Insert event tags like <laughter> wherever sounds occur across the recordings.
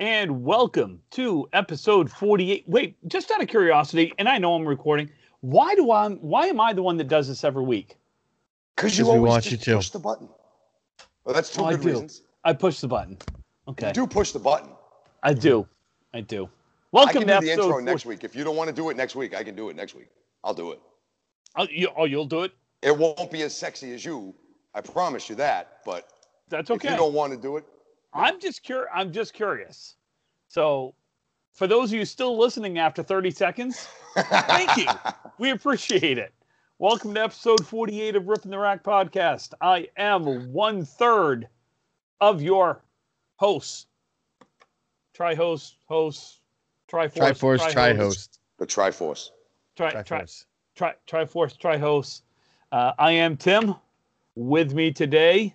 and welcome to episode 48. Wait, just out of curiosity, and I know I'm recording. Why do I? Why am I the one that does this every week? Because you 'Cause we always want just you to. push the button. Well, that's two Oh, I good do. reasons. I push the button. Okay, You do push the button. I do. I do. I Welcome can to do the intro 40 next week. If you don't want to do it next week, I can do it next week. I'll do it. Oh, you, oh, you'll do it. It won't be as sexy as you. I promise you that. But That's if okay. you don't want to do it, I'm just cur- I'm just curious. So, for those of you still listening after 30 seconds, Thank you. <laughs> we appreciate it. Welcome to episode 48 of Ripping the Rack podcast. I am one third of your hosts. Tri host, host, Triforce, Triforce, Tri-host. the Triforce. Tri, tri, Triforce. tri, Triforce, Tri host. Uh, I am Tim. With me today,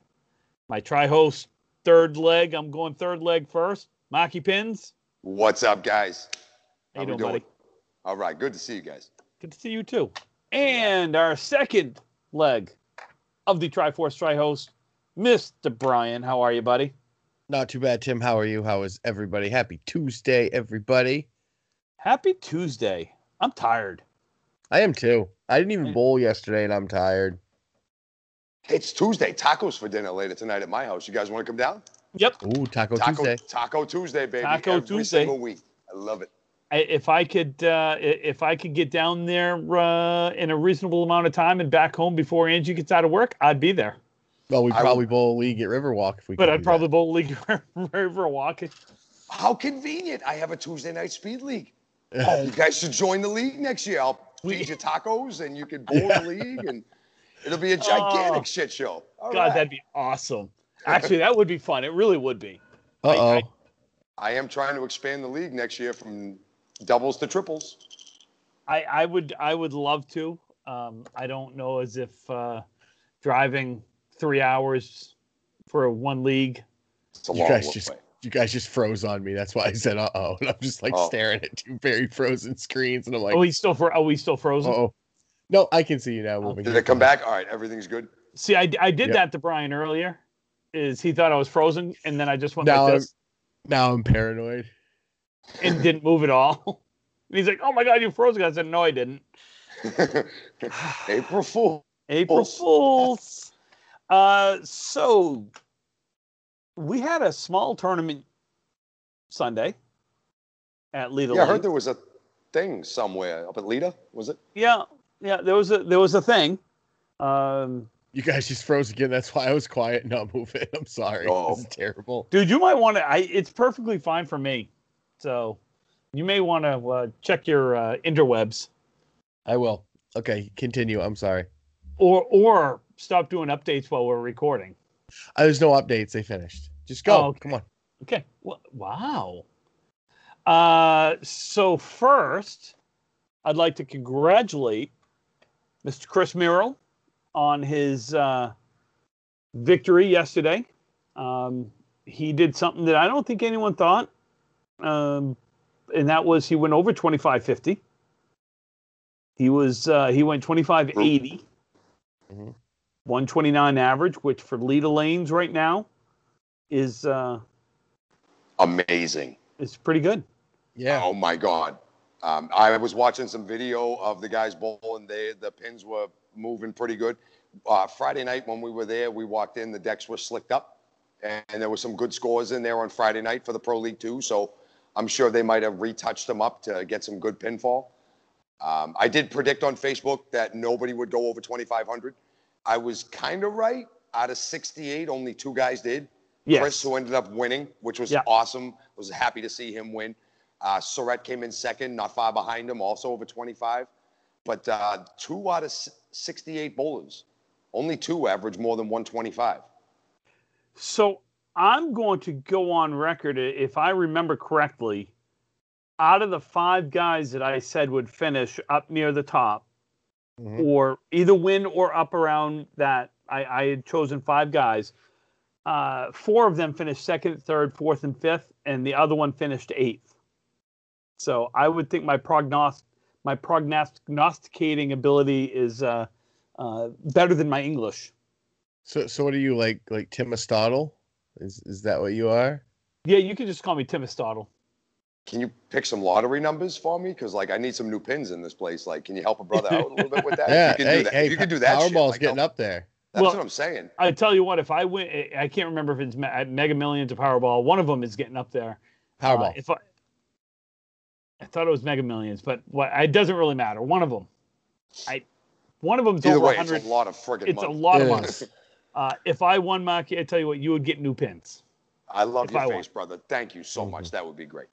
my Tri host third leg. I'm going third leg first. Maki Pins. What's up, guys? How you How we doing, buddy? All right. Good to see you guys. Good to see you too. And our second leg of the Triforce Tri host, Mr. Brian. How are you, buddy? Not too bad, Tim. How are you? How is everybody? Happy Tuesday, everybody. Happy Tuesday. I'm tired. I am too. I didn't even bowl yesterday, and I'm tired. It's Tuesday. Tacos for dinner later tonight at my house. You guys want to come down? Yep. Ooh, Taco, Taco Tuesday. Taco Tuesday, baby. Taco Every Tuesday. single week. I love it. I, if I could, uh, if I could get down there uh, in a reasonable amount of time and back home before Angie gets out of work, I'd be there. Well, we I probably bowl a league at Riverwalk if we. But could I'd do probably bowl league river <laughs> walking. How convenient. I have a Tuesday night speed league. <laughs> Oh, you guys should join the league next year. I'll We- feed you tacos and you can <laughs> bowl the league and it'll be a gigantic Oh. shit show. All God, right. that'd be awesome. Actually, that would be fun. It really would be. Uh oh. I- I am trying to expand the league next year from doubles to triples. I, I would I would love to. Um, I don't know as if uh, driving three hours for one league. It's a You long guys way. just- You guys just froze on me. That's why I said uh oh. And I'm just like Oh. staring at two very frozen screens, and I'm like, oh, he's still for. Oh, he's still frozen. oh. No, I can see you now Oh. moving. Did it come back? All right, everything's good. See, I, I did Yep. that to Brian earlier. Is he thought I was frozen, and then I just went Now like I'm, this now I'm paranoid. and didn't move at all. <laughs> And he's like, "Oh my God, you froze!" I said, "No, I didn't." <laughs> April Fool. April Fools. Fools. Uh, so we had a small tournament Sunday at Leda. Yeah, I heard there was a thing somewhere up at Leda. Was it? Yeah, yeah. There was a there was a thing. Um, You guys just froze again. That's why I was quiet and not moving. <laughs> I'm sorry. Oh. This is terrible. dude, you might want to. I it's perfectly fine for me. So you may want to uh, check your uh, interwebs I will. Okay, continue. I'm sorry. or or stop doing updates while we're recording. Uh, there's no updates. They finished. Just go. Oh, okay. Come on. Okay. Well, wow. Uh, so first, I'd like to congratulate Mr. Chris Merrill on his uh, victory yesterday. Um, he did something that I don't think anyone thought, um, and that was he went over twenty five fifty. He was uh, he went twenty five eighty. Mhm. 129 average, which for Leda lanes right now is uh, Amazing. It's pretty good. Yeah. Oh my God. Um, I was watching some video of the guys bowling. They the pins were moving pretty good. Uh, Friday night when we were there, we walked in. The decks were slicked up, and, there were some good scores in there on Friday night for the Pro League too. So I'm sure they might have retouched them up to get some good pinfall. Um, I did predict on Facebook that nobody would go over 2,500. I was kind of right. Out of 68, only two guys did. Yes. Chris, who ended up winning, which was Yeah. awesome. Was happy to see him win. Uh, Surratt came in second, not far behind him, also over 25. But uh, two out of 68 bowlers, only two average more than 125. So I'm going to go on record, if I remember correctly, out of the five guys that I said would finish up near the top, Mhm. or either win or up around that, I, I had chosen five guys. Uh, four of them finished second, third, fourth, and fifth, and the other one finished eighth. So I would think my prognost my prognosticating ability is uh, uh, better than my English. So, so what are you like? Like Tim Aristotle? Is is that what you are? Yeah, you can just call me Tim Aristotle. Can you pick some lottery numbers for me? Because like I need some new pins in this place. Like, can you help a brother out a little bit with that? Yeah, you can hey, do that. hey, you can do that. Powerball's like, getting I'll- up there. That's Well- what I'm saying. I tell you what, if I win, I can't remember if it's Me- Mega Millions or Powerball. One of them is getting up there. Uh, Powerball. if I, I thought it was Mega Millions, but what it doesn't really matter. One of them, I, one of them's Either over way, it's 100. a lot of friggin' It's a money. lot of It money. Uh, if I won, Mark, I tell you what, you would get new pins, I love if your I won. face, brother. Thank you so much. That would be great.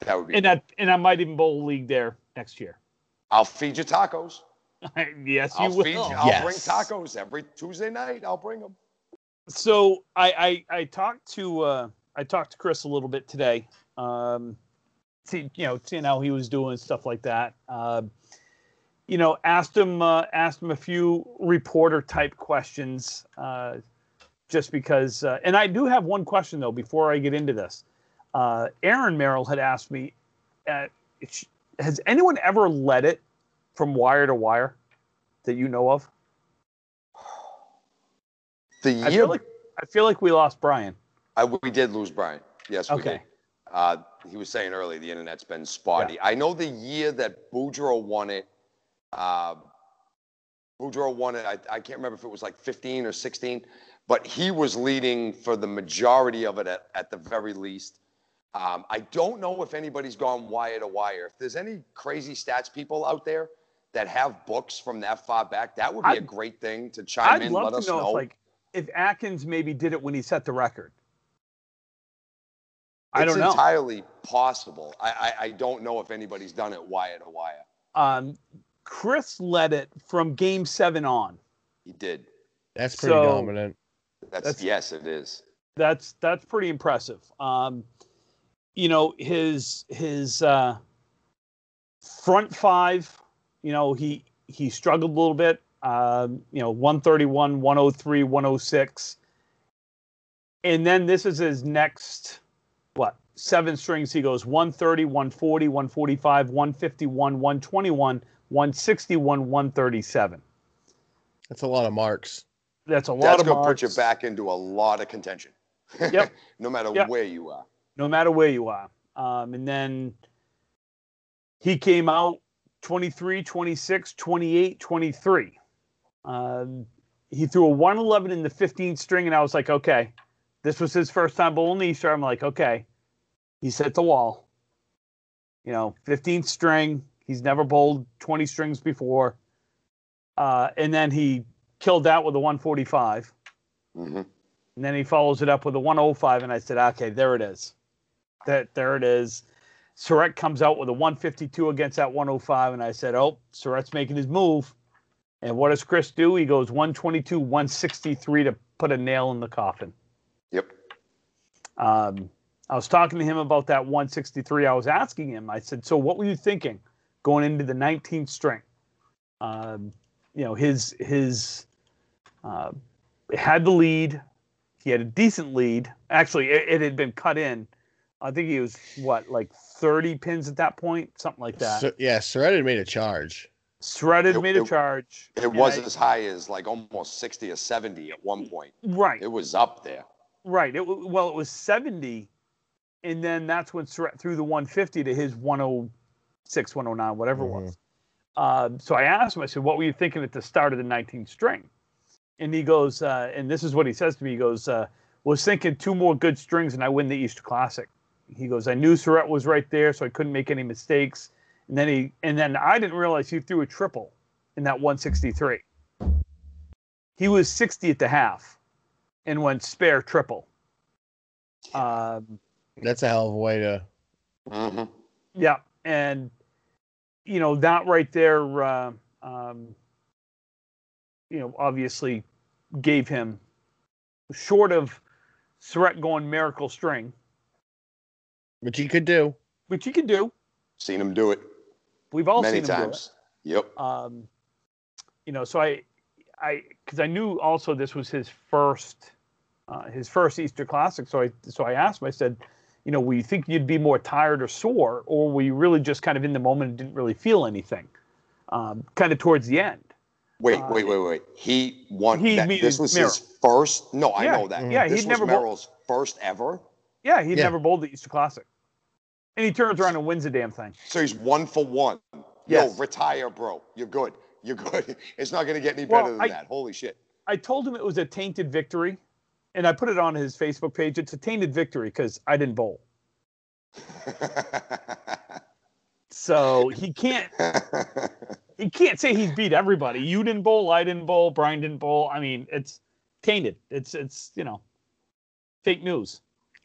That would be. and that, and I might even bowl a league there next year. I'll feed you tacos. <laughs> yes, you I'll will. feed you. I'll bring tacos every Tuesday night. I'll bring them. so I, I I talked to uh, I talked to Chris a little bit today. Um, see, you know, seeing how he was doing stuff like that. Uh, you know, asked him uh, asked him a few reporter type questions, uh, just because. Uh, and I do have one question though before I get into this. Uh, Aaron Merrill had asked me, uh, has anyone ever led it from wire to wire that you know of? The I year feel like I feel like we lost Brian. I, we did lose Brian. Yes, we Okay. Uh, he was saying earlier the internet's been spotty. I know the year that Boudreaux won it. Uh, Boudreaux won it. I, I can't remember if it was like 15 or 16, but he was leading for the majority of it at, at the very least. Um, I don't know if anybody's gone wire to wire. If there's any crazy stats people out there that have books from that far back, that would be a I'd- great thing to chime I'd in. love Let to us know, know. if like if Atkins maybe did it when he set the record. I it's don't know. entirely possible. I, I, I don't know if anybody's done it wire to wire. Um, Chris led it from Game Seven on. He did. That's pretty So- dominant. That's, That's- yes, it is. That's that's pretty impressive. Um, you know his his uh, front five. You know he he struggled a little bit. Um, you know 131, 103, 106, and then this is his next what seven strings. He goes 130, 140, 145, 151, 121, 161, 137. That's a lot of marks. That's a lot That's of going to marks. put you back into a lot of contention. Yep. <laughs> no matter Yep. where you are. no matter where you are. Um, and then he came out 23, 26, 28, 23. Um, he threw a 111 in the 15th string, and I was like, okay, this was his first time bowling Easter. I'm like, okay, he's hit the wall. You know, 15th string. He's never bowled 20 strings before. Uh, and then he killed that with a 145. hmm And then he follows it up with a 105, and I said, okay, there it is. That there it is. Surratt comes out with a 152 against that 105, and I said, oh, Surratt's making his move. And what does Chris do? He goes 122, 163 to put a nail in the coffin. Yep. Um, I was talking to him about that 163. I was asking him, I said, so what were you thinking going into the 19th string? Um, you know, his his uh, had the lead. He had a decent lead. Actually, it, it had been cut in. I think he was what, like 30 pins at that point, something like that. So, yeah, Surratt made a charge. Shredded It- made a charge. It was I- as high as like almost 60 or 70 at one point. right. It was up there. Right. It, well, it was 70, and then that's when Surratt threw the 150 to his 106, 109, whatever it was. Um, so I asked him, I said, what were you thinking at the start of the 19th string? And he goes, uh, and this is what he says to me. He goes, uh, was thinking two more good strings and I win the Easter Classic. He goes, I knew Surratt was right there, so I couldn't make any mistakes. And then he, and then I didn't realize he threw a triple in that 163. He was 60 at the half and went spare triple. Um, That's a hell of a way to. hmm yeah, and you know that right there, uh, um, you know, obviously gave him short of Surratt going miracle string, Which he could do. which he could do. Seen him do it We've all many seen him times. Yep. do it. Um, you know, so I, I, because I knew also this was his first, uh, his first Easter Classic. So I, so I asked him. I said, you know, we you think you'd be more tired or sore, or were you really just kind of in the moment and didn't really feel anything? Um, kind of towards the end. Wait, Uh, wait, wait, wait. He won. he that, beat this was Merrill. his first. No, I Yeah, know that. yeah, this he'd was never. bo- Merrill's first ever. Yeah, he Yeah. never bowled the Easter Classic, and he turns around and wins the damn thing. So he's one for one. Yes. Yo, retire, bro. You're good. You're good. <laughs> It's not going to get any Well, better than I- that. Holy shit. I told him it was a tainted victory, and I put it on his Facebook page. It's a tainted victory because I didn't bowl, <laughs> so he can't <laughs> he can't say he's beat everybody. You didn't bowl, I didn't bowl, Brian didn't bowl. I mean, it's tainted. It's it's you know, fake news.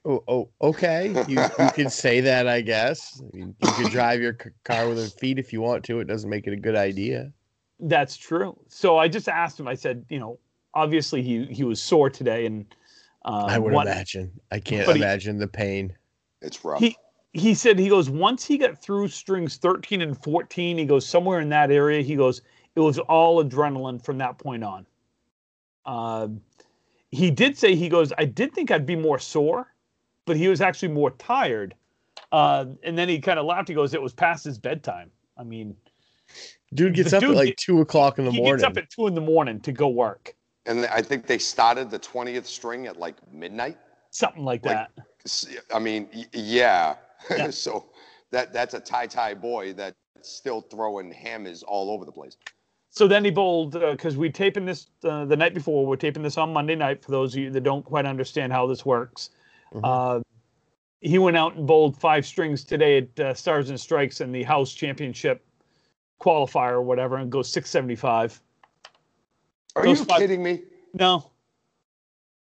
Oh, oh, okay. You you can say that, I guess. I mean, you can drive your car with your feet if you want to. It doesn't make it a good idea. That's true. So I just asked him. I said, you know, obviously he he was sore today, and um, I would what- imagine. I can't But he- imagine the pain. it's rough. He he said he goes once he got through strings 13 and 14 he goes somewhere in that area he goes it was all adrenaline from that point on uh, he did say he goes i did think i'd be more sore but he was actually more tired uh, and then he kind of laughed he goes it was past his bedtime i mean Dude gets up dude at like two o'clock in the morning. he morning. gets up at two in the morning to go work and I think they started the 20th string at like midnight. something like Like- that I mean, yeah. Yeah. <laughs> so that that's a tie tie boy that's still throwing hammers all over the place. So then he bowled because we're taping this uh, the night before. We're taping this on Monday night. For those of you that don't quite understand how this works, Mhm. uh, he went out and bowled five strings today at uh, Stars and Strikes in the House Championship qualifier or whatever, and goes six seventy five. Are Those you five- kidding me? No,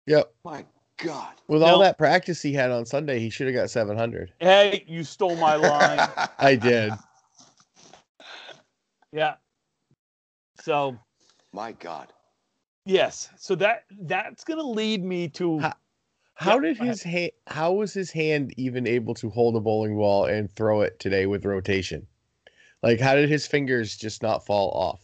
Yep. My God. With all that practice he had on Sunday, he should have got 700. hey, you stole my line. <laughs> I did. yeah. So My God. yes, so that that's gonna lead me to Ha- How Yeah, did go ahead. his hand? How was his hand even able to hold a bowling ball and throw it today with rotation? Like, how did his fingers just not fall off?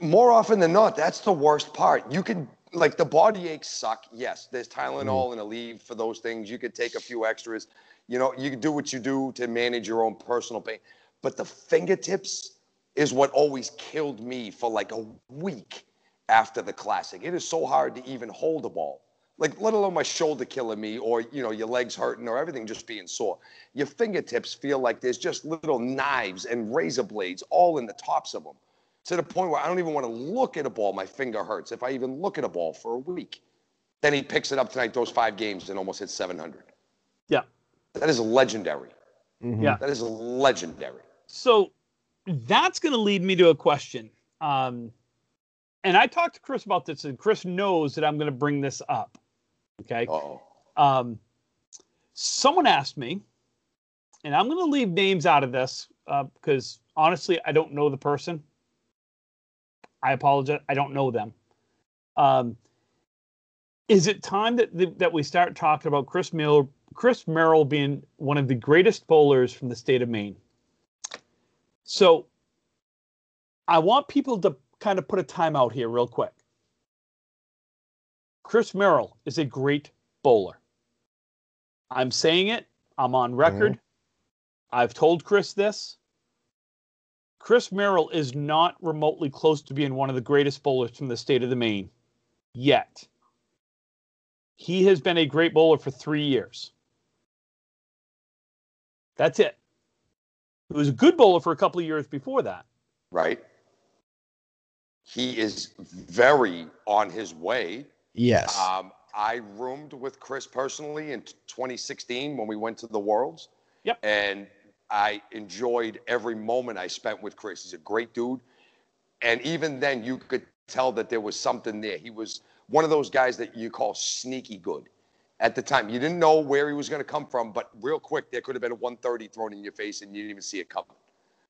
More often than not, that's the worst part. You can like the body aches suck. Yes, there's Tylenol mm. and Aleve for those things. You could take a few extras. You know, you can do what you do to manage your own personal pain. But the fingertips is what always killed me for like a week after the classic. It is so hard to even hold a ball. Like, let alone my shoulder killing me or, you know, your legs hurting or everything just being sore. Your fingertips feel like there's just little knives and razor blades all in the tops of them to the point where I don't even want to look at a ball. My finger hurts if I even look at a ball for a week. Then he picks it up tonight, those five games, and almost hits 700. yeah. That is legendary. Mhm. Yeah. That is legendary. So that's going to lead me to a question. Um, and I talked to Chris about this, and Chris knows that I'm going to bring this up. Okay. Uh oh. Um, someone asked me, and I'm going to leave names out of this uh, because honestly, I don't know the person. I apologize. I don't know them. Um, is it time that that we start talking about Chris Mill, Chris Merrill being one of the greatest bowlers from the state of Maine? So, I want people to kind of put a timeout here, real quick. Chris Merrill is a great bowler. I'm saying it. I'm on record. I've told Chris this. Chris Merrill is not remotely close to being one of the greatest bowlers from the state of the Maine yet. He has been a great bowler for three years. That's it. He was a good bowler for a couple of years before that. Right? He is very on his way. Yes. Um, I roomed with Chris personally in 2016 when we went to the Worlds. Yep. And I enjoyed every moment I spent with Chris. He's a great dude. And even then, you could tell that there was something there. He was one of those guys that you call sneaky good at the time. You didn't know where he was going to come from, but real quick, there could have been a 130 thrown in your face and you didn't even see it coming.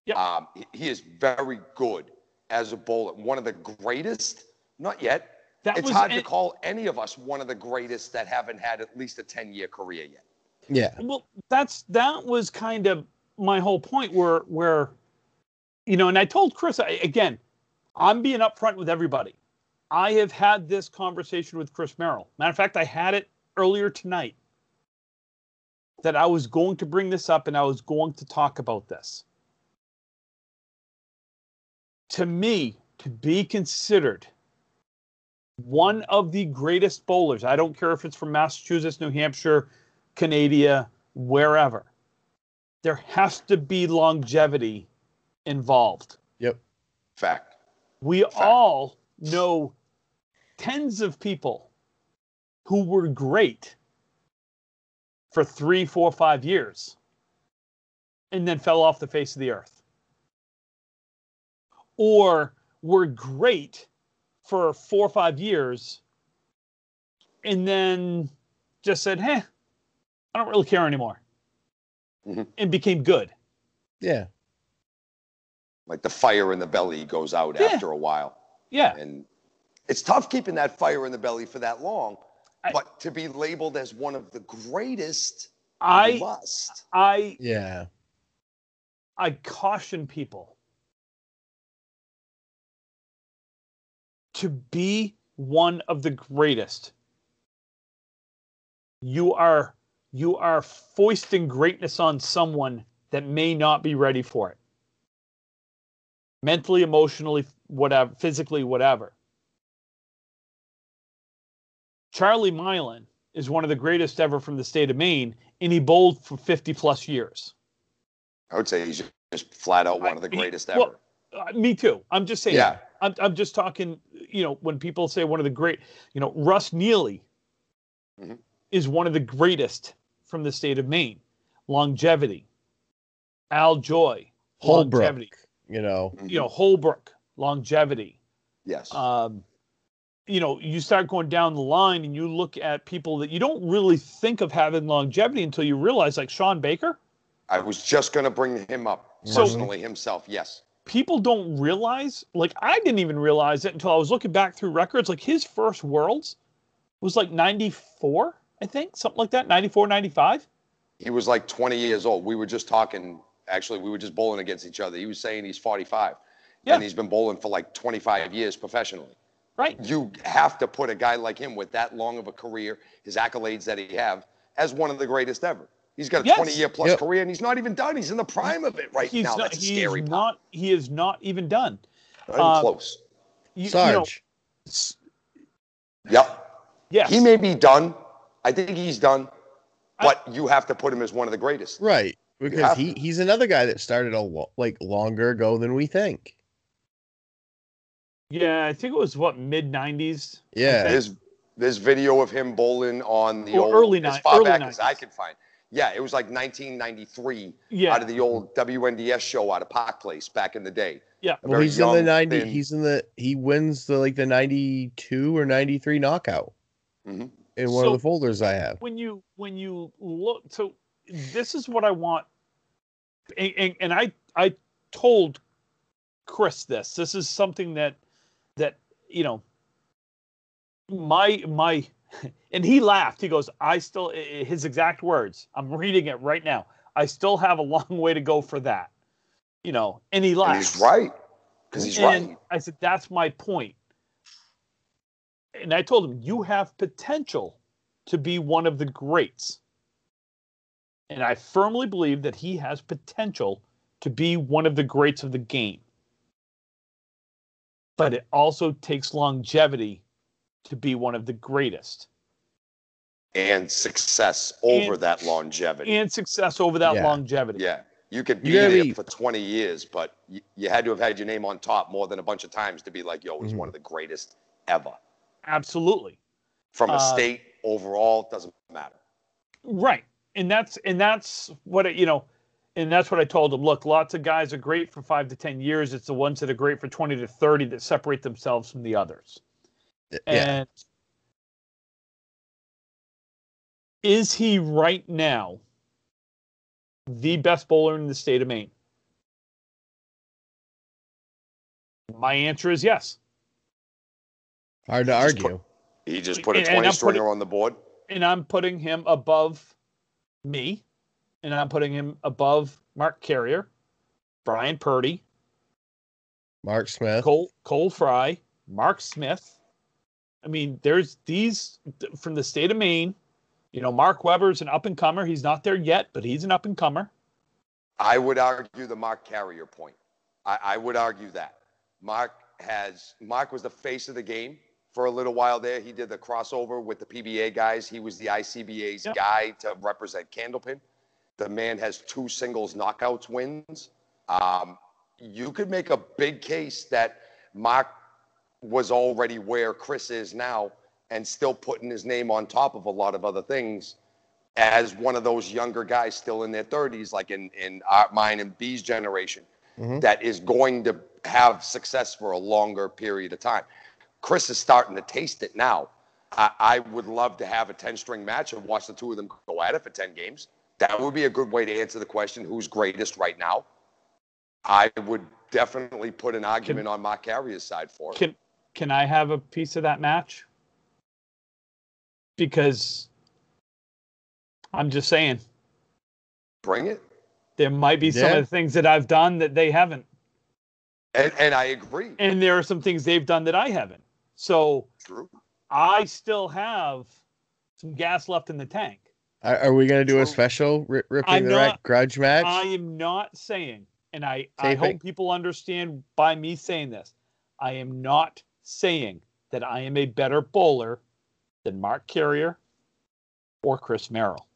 Yep. Um, he, he is very good as a bowler. One of the greatest, not yet. That it's was hard and- to call any of us one of the greatest that haven't had at least a 10 year career yet. yeah. Well, that's that was kind of my whole point where where you know, and I told Chris I, again, I'm being upfront with everybody. I have had this conversation with Chris Merrill. Matter of fact, I had it earlier tonight that I was going to bring this up and I was going to talk about this. To me, to be considered one of the greatest bowlers. I don't care if it's from Massachusetts, New Hampshire, Canada, wherever. There has to be longevity involved. Yep. Fact. We all know tens of people who were great for three, four, five years and then fell off the face of the earth. Or were great for four or five years and then just said, hey, I don't really care anymore. Mhm. And became good. Yeah. Like the fire in the belly goes out Yeah. after a while. Yeah. And it's tough keeping that fire in the belly for that long. I- but to be labeled as one of the greatest, I must. I Yeah. I caution people to be one of the greatest. You are you are foisting greatness on someone that may not be ready for it. Mentally, emotionally, whatever, physically, whatever. Charlie Milan is one of the greatest ever from the state of Maine, and he bowled for 50 plus years. I would say he's just flat out one of the I- he- greatest well, ever. Uh, me too. I'm just saying. Yeah. I'm, I'm just talking, you know, when people say one of the great, you know, Russ Neely Mhm. is one of the greatest from the state of Maine. Longevity. Al Joy. Holbrook. Longevity. You know. You know, Holbrook. Longevity. Yes. Um, you know, you start going down the line and you look at people that you don't really think of having longevity until you realize, like Sean Baker. I was just going to bring him up So- personally himself. Yes. people don't realize like i didn't even realize it until i was looking back through records like his first worlds was like 94 i think something like that 94 95 He was like 20 years old. We were just talking. Actually, we were just bowling against each other. He was saying he's 45. Yeah. And he's been bowling for like 25 years professionally. right You have to put a guy like him with that long of a career, his accolades that he have, as one of the greatest ever. He's got a Yes. 20 year plus Yep. career and he's not even done. He's in the prime of it right he's now. not That's a scary part. not he is not even done Not even uh, close. you, you know, Sarge. s- Yep. yes He may be done. I think he's done. But you have to put him as one of the greatest. right. Because have he, he's another guy that started a lo- like longer ago than we think. yeah i think it was what mid 90s Yeah. There's there's video of him bowling on the Or old early as ni- far early back as I 90s. could find. Yeah, it was like 1993 yeah out of the old WNDS show out of Park Place back in the day. yeah Well, very he's in the young, 90 thin- he's in the he wins the like the 92 or 93 knockout Mhm. In one So- of the folders I have. when you when you look so this is what i want and, and, and i i told chris this this is something that that you know my my <laughs> and he laughed he goes i still i- i- his exact words i'm reading it right now i still have a long way to go for that you know and he And laughed he's right. Because he's and right. I said, that's my point. And I told him, you have potential to be one of the greats. And I firmly believe that he has potential to be one of the greats of the game. But it also takes longevity to be one of the greatest And success over And- that longevity. and success over that Yeah. longevity. yeah. You could be You gotta there be- for 20 years, but you, you had to have had your name on top more than a bunch of times to be like, yo, he's Mhm. one of the greatest ever. Absolutely. From a Uh, state overall, doesn't matter. Right. And that's and that's what it, you know, and that's what I told him. Look, lots of guys are great for five to ten years. It's the ones that are great for twenty to thirty that separate themselves from the others. Yeah. And is he right now the best bowler in the state of Maine? My answer is yes. Hard to Just argue. He just put a And- and 20 I'm stringer putting- on the board. And I'm putting him above me, and I'm putting him above Mark Carrier, Brian Purdy, Mark Smith. Cole Cole Fry, Mark Smith. I mean, there's these from the state of Maine. You know, Mark Weber's an up and comer. He's not there yet, but he's an up and comer. I would argue the Mark Carrier point. I, I would argue that Mark has Mark was the face of the game for a little while there. He did the crossover with the PBA guys. He was the ICBA's Yep. guy to represent Candlepin. The man has two singles knockouts wins. Um, you could make a big case that Mark was already where Chris is now and still putting his name on top of a lot of other things as one of those younger guys still in their 30s, like in, in our, mine and B's generation, Mhm. that is going to have success for a longer period of time. Chris is starting to taste it now. I, I would love to have a 10 string match and watch the two of them go at it for 10 games. That would be a good way to answer the question who's greatest right now. I would definitely put an argument on Mark Carrier's side for it. Can can I have a piece of that match? Because I'm just saying Bring it. there might be some of the things that I've done that they haven't, And, and I agree. and there are some things they've done that I haven't. So True. I still have some gas left in the tank. Are, are we gonna do a special ri- ripping I'm the not- rack grudge match? I am not saying, and I, I Taping. hope people understand by me saying this, I am not saying that I am a better bowler than Mark Carrier or Chris Merrill.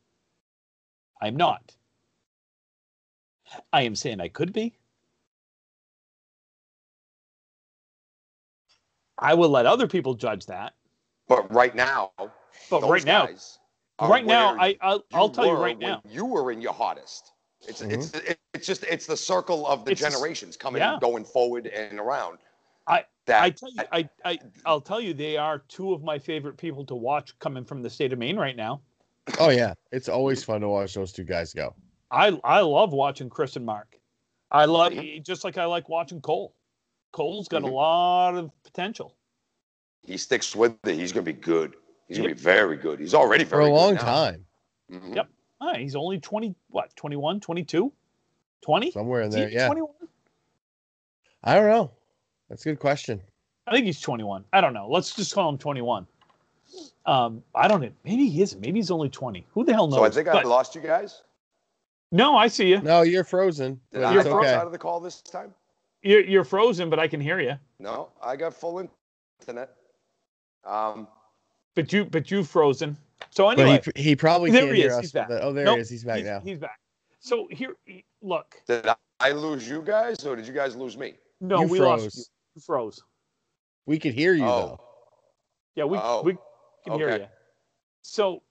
I'm not. I am saying I could be. I will let other people judge that, But right now, but those right now, are right now, I I'll, I'll tell you right now. You were in your hottest. It's it's it's just it's the circle of the It's a s- generations coming yeah. going forward and around. I- that I tell you, I, I I'll tell you, they are two of my favorite people to watch coming from the state of Maine right now. <coughs> oh yeah, it's always fun to watch those two guys go. I I love watching Chris and Mark. I love Mhm. just like I like watching Cole. Cole's got a Mhm. lot of potential. he sticks with it, he's gonna be good. He's gonna be very good. He's already For a long good now. time, Mhm. Yep. He's only 20 what, 21, 22? 20? somewhere in Is there. Yeah, 21? I don't know. That's a good question. I think he's 21. I don't know. Let's just call him 21. Um, I don't know. Maybe he isn't. Maybe he's only 20. Who the hell knows? So I think I lost you guys. no, I see you. No, you're frozen. Did I You're it's okay. out of the call this time? You're, you're frozen, but I can hear you. No, I got full internet. Um, But you, but you frozen. So anyway, But he, he probably There can't he hear is. us. He's with back. the- oh, there Nope. he is. He's back he's, now. he's back. So here, look. did I lose you guys or did you guys lose me? No, You we froze. lost you. You froze. We could hear you oh, though. Yeah, we Oh, we can hear you. So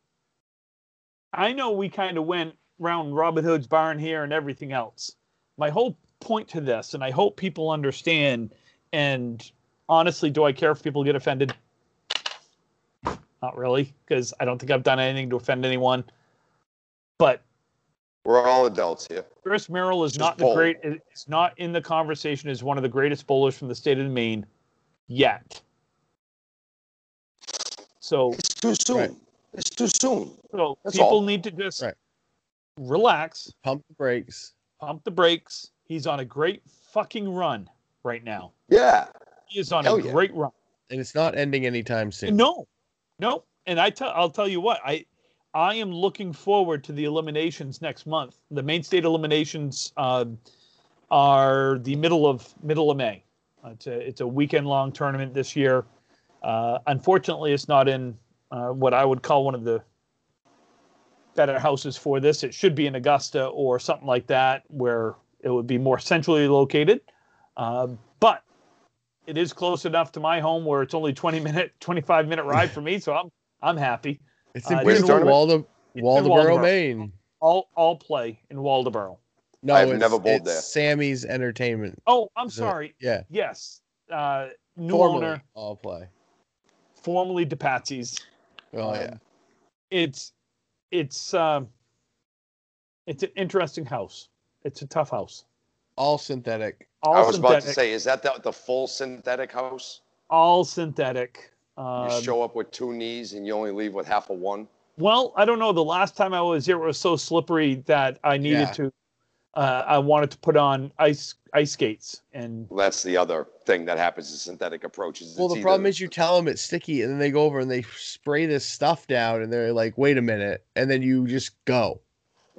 I know we kind of went round Robin Hood's barn here and everything else. My whole point to this, and I hope people understand, and honestly, do I care if people get offended? Not really, because I don't think I've done anything to offend anyone. But we're all adults here. Chris Merrill is Just not the bowl. great. It's not in the conversation as one of the greatest bowlers from the state of Maine yet. So It's too soon. Right. It's too soon. So That's people all. need to just Right. relax, Pump the brakes. pump the brakes. He's on a great fucking run right now. Yeah. He is on Hell a yeah. great run. And it's not ending anytime soon. No, no. And I tell I'll tell you what I I am looking forward to the eliminations next month. The main state eliminations uh, are the middle of middle of May. Uh, It's a it's a weekend long tournament this year. Uh, unfortunately, it's not in uh, what I would call one of the better houses for this. It should be in Augusta or something like that, where it would be more centrally located. Uh, but it is close enough to my home where it's only 20 minute, 25 minute ride for me. So I'm I'm happy. It's Uh, in Where's the beautiful tournament? Waldo, in Waldoboro, Waldoboro. Maine. All all play in Waldoboro. No, I've it's, never bowled it's there. Sammy's Entertainment. Oh, I'm So, sorry. Yeah, Yes. Uh, new formerly owner, all play. formerly DePatsy's. Oh Um, yeah, It's it's um it's an interesting house. It's a tough house. all synthetic. All I was about to say, is that the, the full synthetic house? all synthetic. You Um, show up with two knees and you only leave with half a one. Well, I don't know. The last time I was here, it was so slippery that I needed Yeah. to. Uh, I wanted to put on ice ice skates, and That's the other thing that happens to synthetic approaches. Well, the either- problem is you tell them it's sticky, and then they go over and they spray this stuff down, and they're like, "Wait a minute," and then you just go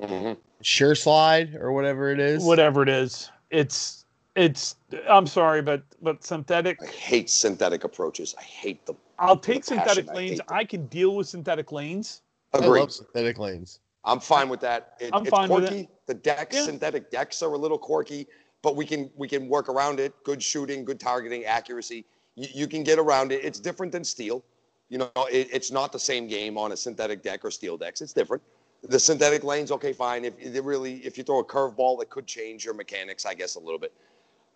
Mhm. Sure slide or whatever it is. whatever it is, it's It's I'm sorry, but but synthetic. I hate synthetic approaches. I hate them. I'll take With a synthetic passion, I lanes. hate. I can deal with synthetic lanes. I Agreed. love synthetic lanes. I'm fine with that. It, I'm it's fine with quirky. The decks, Yeah. synthetic decks, are a little quirky, but we can we can work around it. Good shooting, good targeting, accuracy. You, you can get around it. It's different than steel. You know, it, it's not the same game on a synthetic deck or steel decks. It's different. The synthetic lanes, okay, fine. If if they really, if you throw a curveball, it could change your mechanics, I guess, a little bit.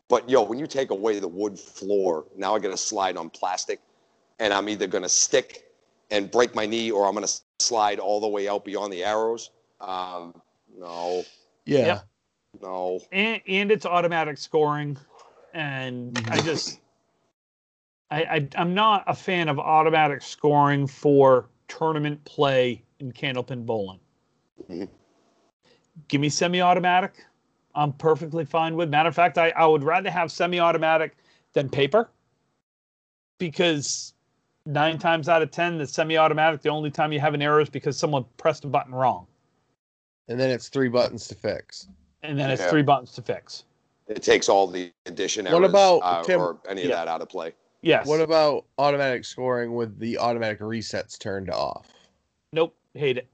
But yo, when you take away the wood floor, now I got to slide on plastic, and I'm either going to stick and break my knee, or I'm going to slide all the way out beyond the arrows. Um, no, Yeah. Yep. no. and and it's automatic scoring, and Mm-hmm. I just I, I I'm not a fan of automatic scoring for tournament play in candlepin bowling. Mhm. Give me semi-automatic. I'm perfectly fine with. Matter of fact, I, I would rather have semi-automatic than paper because nine times out of ten, the semi-automatic, the only time you have an error is because someone pressed a button wrong, And then it's three buttons to fix. and then it's Yeah. three buttons to fix. It takes all the addition What errors about, uh, Tim- or any of Yeah. that out of play. Yes. What about automatic scoring with the automatic resets turned off? Nope. Hate it.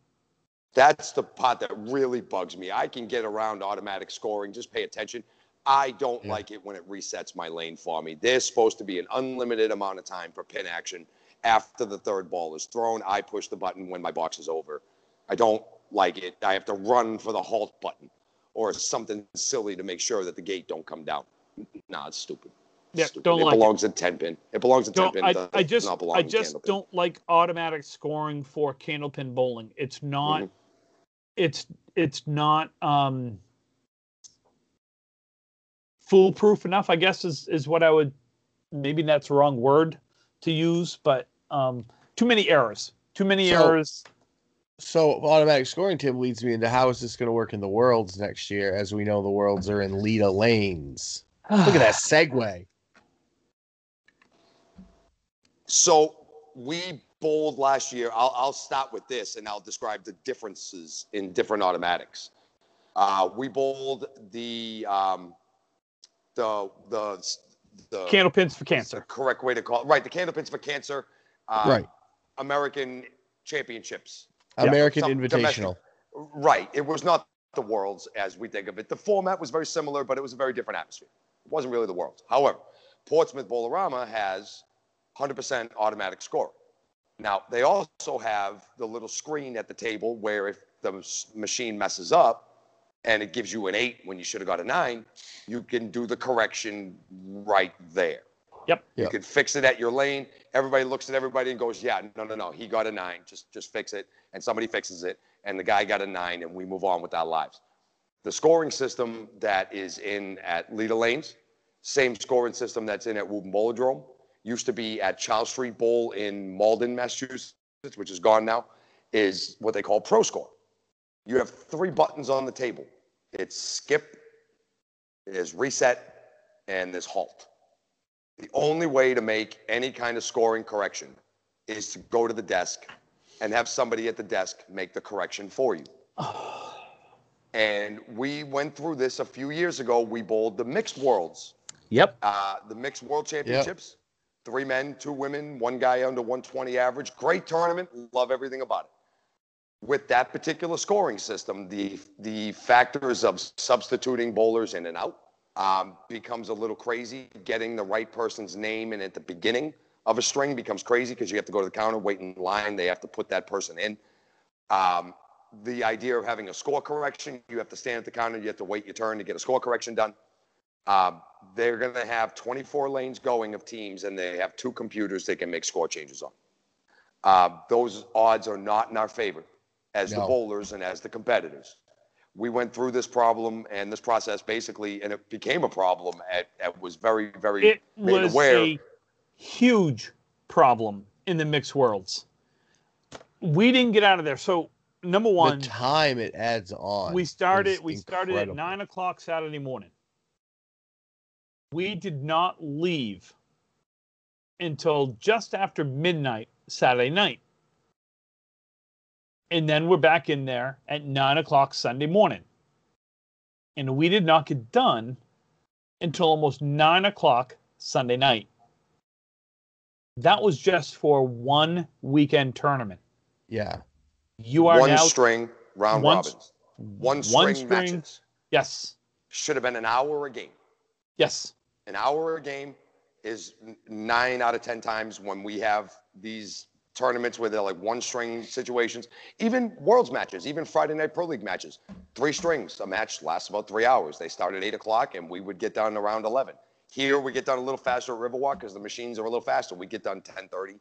That's the part that really bugs me. I can get around automatic scoring. Just pay attention. I don't Yeah. like it when it resets my lane for me. There's supposed to be an unlimited amount of time for pin action. After the third ball is thrown, I push the button when my box is over. I don't like it. I have to run for the halt button or something silly to make sure that the gate don't come down. Nah, it's stupid. Yeah, Stupid. don't it like it. belongs in 10 pin. It belongs in 10 Don't, pin. I, I just not belong I just don't like automatic scoring for candlepin bowling. It's not Mhm. It's it's not um foolproof enough, I guess is is what I would maybe that's the wrong word to use, but um too many errors. Too many So- errors. So automatic scoring, Tim, leads me into how is this going to work in the worlds next year? As we know, the worlds are in Leda lanes. Look at that <sighs> segue. So we bowled last year. I'll, I'll start with this and I'll describe the differences in different automatics. Uh, we bowled the um, the the the Candlepins for the cancer. correct way to call it. Right, the candlepins for cancer. Uh, Right. American championships. American some Invitational. Right. It was not the worlds as we think of it. The format was very similar, but it was a very different atmosphere. It wasn't really the worlds. However, Portsmouth Bolorama has 100% automatic scoring. Now, they also have the little screen at the table where if the machine messes up and it gives you an eight when you should have got a nine, you can do the correction right there. Yep. You Yep. can fix it at your lane. Everybody looks at everybody and goes, "Yeah, no, no, no. He got a nine. Just, just fix it." And somebody fixes it, and the guy got a nine, and we move on with our lives. The scoring system that is in at Leda Lanes, same scoring system that's in at Woburn Bolodrome, used to be at Charles Street Bowl in Malden, Massachusetts, which is gone now, is what they call Pro Score. You have three buttons on the table. It's skip, there's reset, and there's halt. The only way to make any kind of scoring correction is to go to the desk and have somebody at the desk make the correction for you. <sighs> And we went through this a few years ago. We bowled the mixed worlds, Yep. uh, the mixed world championships. Three men, two women, one guy under 120 average. Great tournament. Love everything about it. With that particular scoring system, the the factors of substituting bowlers in and out um, becomes a little crazy. Getting the right person's name in at the beginning of a string becomes crazy because you have to go to the counter, wait in line. They have to put that person in. Um, the idea of having a score correction, you have to stand at the counter, you have to wait your turn to get a score correction done. Um, they're going to have 24 lanes going of teams, and they have two computers they can make score changes on. Uh, those odds are not in our favor as the bowlers and as the competitors. We went through this problem and this process basically, and it became a problem. At, at was very, very It made was aware. a huge problem in the mixed worlds. We didn't get out of there. So number one, the time it adds on. we started we started at nine o'clock Saturday morning. We did not leave until just after midnight Saturday night. And then we're back in there at nine o'clock Sunday morning. And we did not get done until almost nine o'clock Sunday night. That was just for one weekend tournament. Yeah. You are one now string round one- robins. One string, matches. Yes. Should have been an hour a game. Yes. An hour a game is nine out of ten times when we have these tournaments where they're like one string situations. Even worlds matches, even Friday night pro league matches, three strings. A match lasts about three hours. They start at eight o'clock and we would get done around eleven. Here we get done a little faster at Riverwalk because the machines are a little faster. We get done 10:30,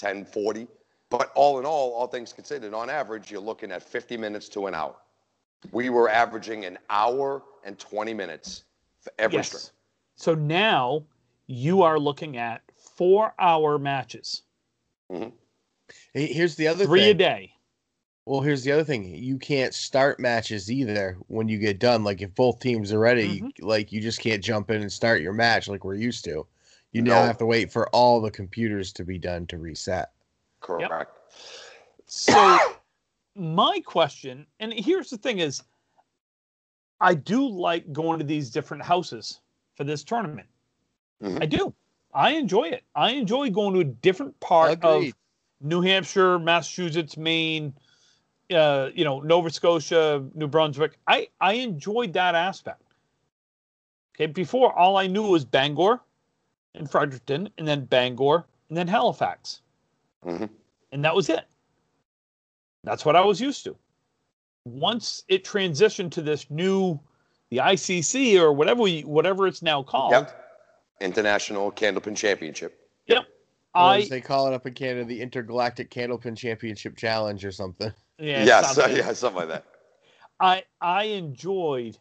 10:40. But all in all, all things considered, on average, you're looking at 50 minutes to an hour. We were averaging an hour and 20 minutes for every string. Yes. So now you are looking at four hour matches, Hey, Here's the other three thing. a day. Well, here's the other thing. You can't start matches either when you get done. Like if both teams are ready, Mm-hmm. like you just can't jump in and start your match like we're used to. You No. now have to wait for all the computers to be done to reset. Correct. <coughs> So my question, and here's the thing is I do like going to these different houses for this tournament. Mhm. I do. I enjoy it. I enjoy going to a different part Agreed. of New Hampshire, Massachusetts, Maine, uh, you know, Nova Scotia, New Brunswick. I I enjoyed that aspect. Okay, before all I knew was Bangor and Fredericton, and then Bangor, and then Halifax, Mhm. and that was it. That's what I was used to. Once it transitioned to this new, the ICC or whatever we, whatever it's now called, Yep. International Candlepin Championship. Yep. I as they call it up in Canada, the Intergalactic Candlepin Championship Challenge or something. yeah, it yes, sounds yeah, something like that. I I enjoyed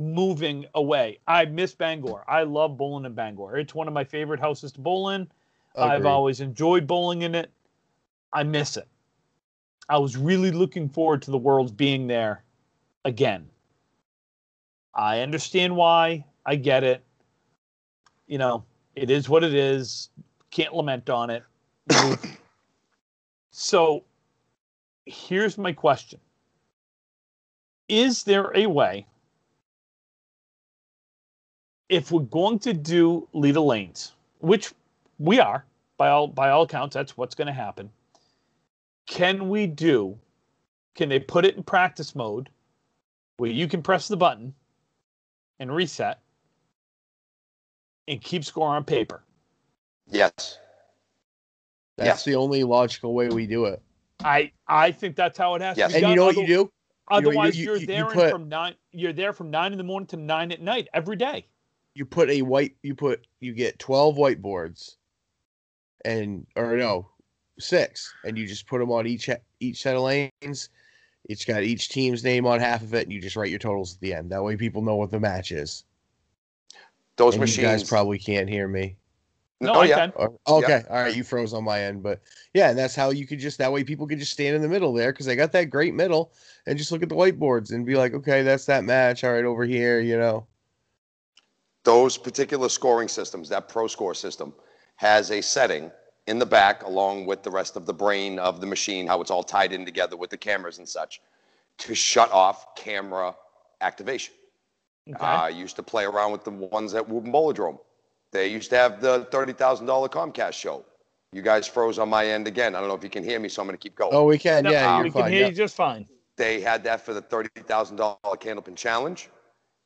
moving away. I miss Bangor. I love bowling in Bangor. It's one of my favorite houses to bowl in. I've always enjoyed bowling in it. I miss it. I was really looking forward to the worlds being there again. I understand why. I get it. You know, it is what it is. Can't lament on it. <coughs> so here's my question Is there a way, if we're going to do lead the lanes, which we are by all by all accounts, that's what's going to happen. Can we do? Can they put it in practice mode where you can press the button and reset and keep score on paper? Yes. That's Yes. the only logical way we do it. I I think that's how it has Yes. to be And you done. know what you Other- do? You you- Otherwise, you- you, are you- you there put- from nine. You're there from nine in the morning to nine at night every day. You put a white. You put. You get twelve whiteboards, and or no, six, and you just put them on each each set of lanes. It's got each team's name on half of it, and you just write your totals at the end. That way, people know what the match is. Those and machines. you guys probably can't hear me. No, oh, I yeah. can. Oh, or- okay, all right, you froze on my end, but yeah, and that's how you could just that way people could just stand in the middle there because they got that great middle and just look at the whiteboards and be like, okay, that's that match. All right, over here, you know. Those particular scoring systems, that Pro Score system, has a setting in the back along with the rest of the brain of the machine, how it's all tied in together with the cameras and such, to shut off camera activation. Okay. I used to play around with the ones at Woburn Bowladrome. They used to have the $30,000 Comcast show. You guys froze on my end again. I don't know if you can hear me, so I'm going to keep going. Oh, we can, No, yeah, we you're can fine. hear yeah. you just fine. they had that for the $30,000 Candlepin Challenge,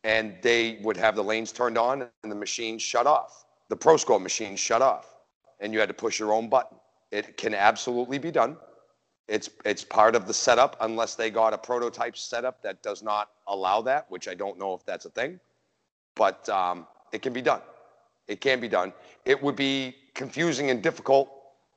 and they would have the lanes turned on and the machine shut off. The Pro Score machine shut off, and you had to push your own button. It can absolutely be done. It's it's part of the setup, unless they got a prototype setup that does not allow that, which I don't know if that's a thing. But um, it can be done. It can be done. It would be confusing and difficult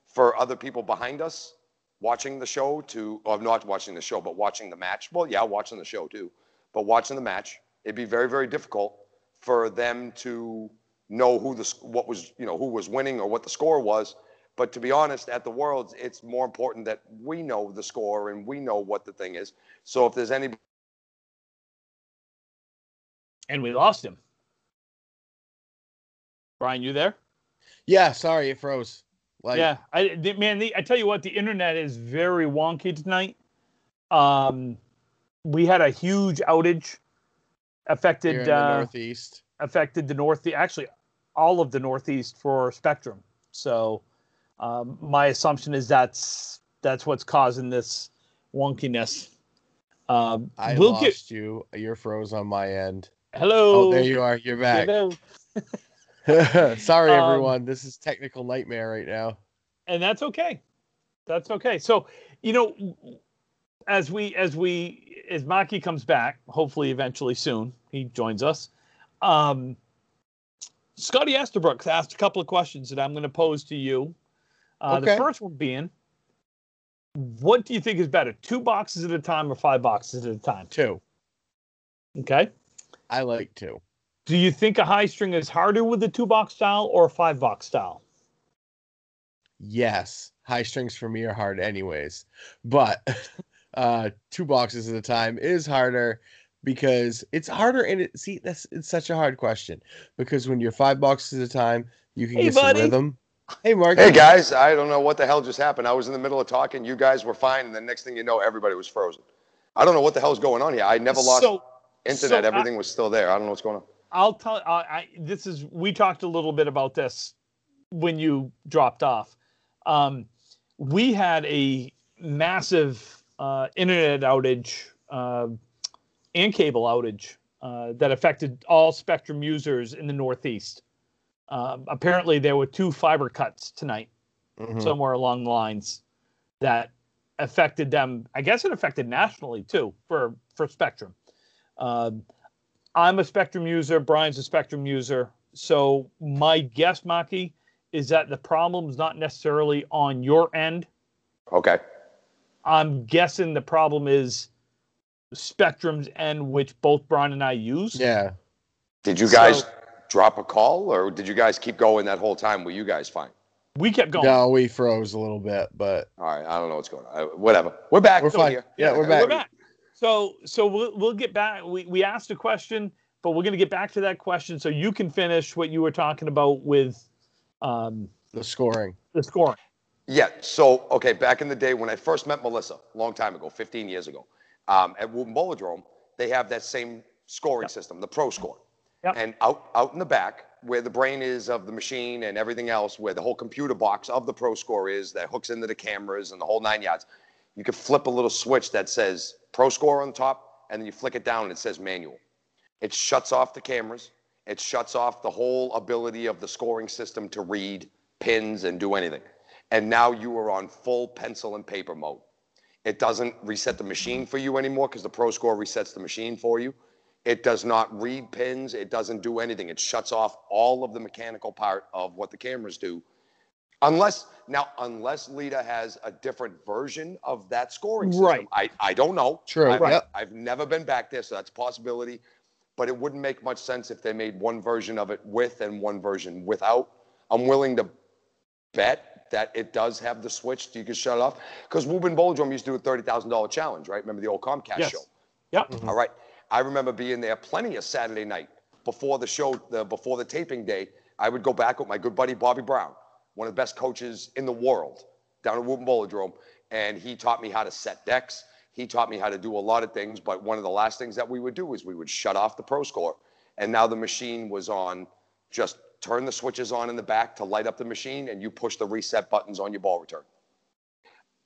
for other people behind us watching the show to, or not watching the show, but watching the match. Well, yeah, watching the show too, but watching the match, it'd be very, very difficult for them to know who the what was, you know, who was winning or what the score was. But to be honest, at the Worlds, it's more important that we know the score and we know what the thing is. So if there's any And we lost him. Brian, you there? Yeah, sorry, it froze. Like, yeah, I the, man, the, I tell you what, the internet is very wonky tonight. Um, we had a huge outage here in affected the uh, Northeast. affected the north, actually all of the Northeast for Spectrum. So um, my assumption is that's that's what's causing this wonkiness. Um, I we'll lost get you. You're froze on my end. hello. Oh, there you are. You're back. <laughs> Sorry, Um, everyone. This is technical nightmare right now. and that's okay that's okay so you know as we as we as maki comes back hopefully eventually soon he joins us um scotty Esterbrook asked a couple of questions that i'm going to pose to you uh, the first one being what do you think is better two boxes at a time or five boxes at a time Two. okay I like two. do you think a high string is harder with a two box style or a five box style Yes. High strings for me are hard anyways. But <laughs> uh two boxes at a time is harder because it's harder and it see that's it's such a hard question. Because when you're five boxes at a time, you can Hey, get buddy. some rhythm. Hey Mark. Hey guys, I don't know what the hell just happened. I was in the middle of talking. You guys were fine, and the next thing you know, everybody was frozen. I don't know what the hell's going on here. I never lost so internet. so I- Everything was still there. I don't know what's going on. I'll tell. Uh, I this is we talked a little bit about this when you dropped off. Um, we had a massive uh, internet outage uh, and cable outage uh, that affected all Spectrum users in the Northeast. Um, apparently, there were two fiber cuts tonight Mhm. somewhere along the lines that affected them. I guess it affected nationally too for for Spectrum. Um, I'm a Spectrum user. Brian's a Spectrum user. So my guess, Maki, is that the problem's not necessarily on your end. Okay. I'm guessing the problem is Spectrum's end, which both Brian and I use. Yeah. Did you guys So- drop a call, or did you guys keep going that whole time? Were you guys fine? We kept going. No, we froze a little bit, but All right. I don't know what's going on. Uh, whatever. We're back. We're fine. here. Yeah, we're back. We're back. back. So so we'll we'll get back. We we asked a question, but we're gonna get back to that question so you can finish what you were talking about with um, the scoring. the scoring. Yeah. So, okay, back in the day when I first met Melissa, a long time ago, 15 years ago, um, at Woburn Bowladrome, they have that same scoring system, the Pro Score. Yep. And out out in the back, where the brain is of the machine and everything else, where the whole computer box of the Pro Score is, that hooks into the cameras and the whole nine yards, you can flip a little switch that says Pro Score on the top, and then you flick it down and it says Manual. It shuts off the cameras. It shuts off the whole ability of the scoring system to read pins and do anything. And now you are on full pencil and paper mode. It doesn't reset the machine for you anymore because the Pro Score resets the machine for you. It does not read pins. It doesn't do anything. It shuts off all of the mechanical part of what the cameras do. Unless now, unless Leda has a different version of that scoring system, Right. I, I don't know. True, I've, yep. I've never been back there, so that's a possibility. But it wouldn't make much sense if they made one version of it with and one version without. I'm willing to bet that it does have the switch so you can shut it off. Because Woburn Bowladrome used to do a $30,000 challenge, right? Remember the old Comcast Yes. show? Yep. Mm-hmm. All right. I remember being there plenty of Saturday night before the show, the, before the taping day. I would go back with my good buddy Bobby Brown, one of the best coaches in the world, down at Woburn Bowladrome, and he taught me how to set decks. He taught me how to do a lot of things, but one of the last things that we would do is we would shut off the Pro Score, and now the machine was on. Just turn the switches on in the back to light up the machine, and you push the reset buttons on your ball return.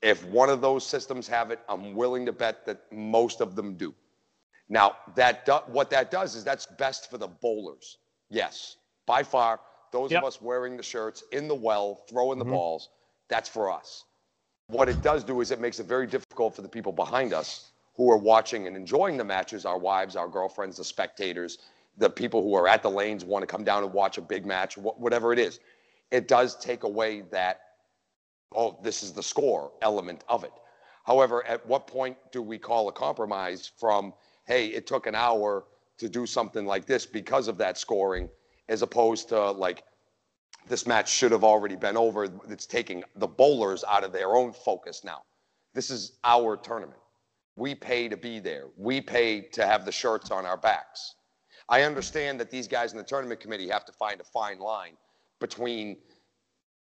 If one of those systems have it, I'm willing to bet that most of them do. Now, that do, what that does is that's best for the bowlers. Yes, by far, those Yep. of us wearing the shirts in the well, throwing the Mhm. balls, that's for us. What it does do is it makes it very difficult for the people behind us who are watching and enjoying the matches, our wives, our girlfriends, the spectators, the people who are at the lanes want to come down and watch a big match, whatever it is. It does take away that, oh, this is the score element of it. However, at what point do we call a compromise from, hey, it took an hour to do something like this because of that scoring, as opposed to like, this match should have already been over. It's taking the bowlers out of their own focus now. This is our tournament. We pay to be there. We pay to have the shirts on our backs. I understand that these guys in the tournament committee have to find a fine line between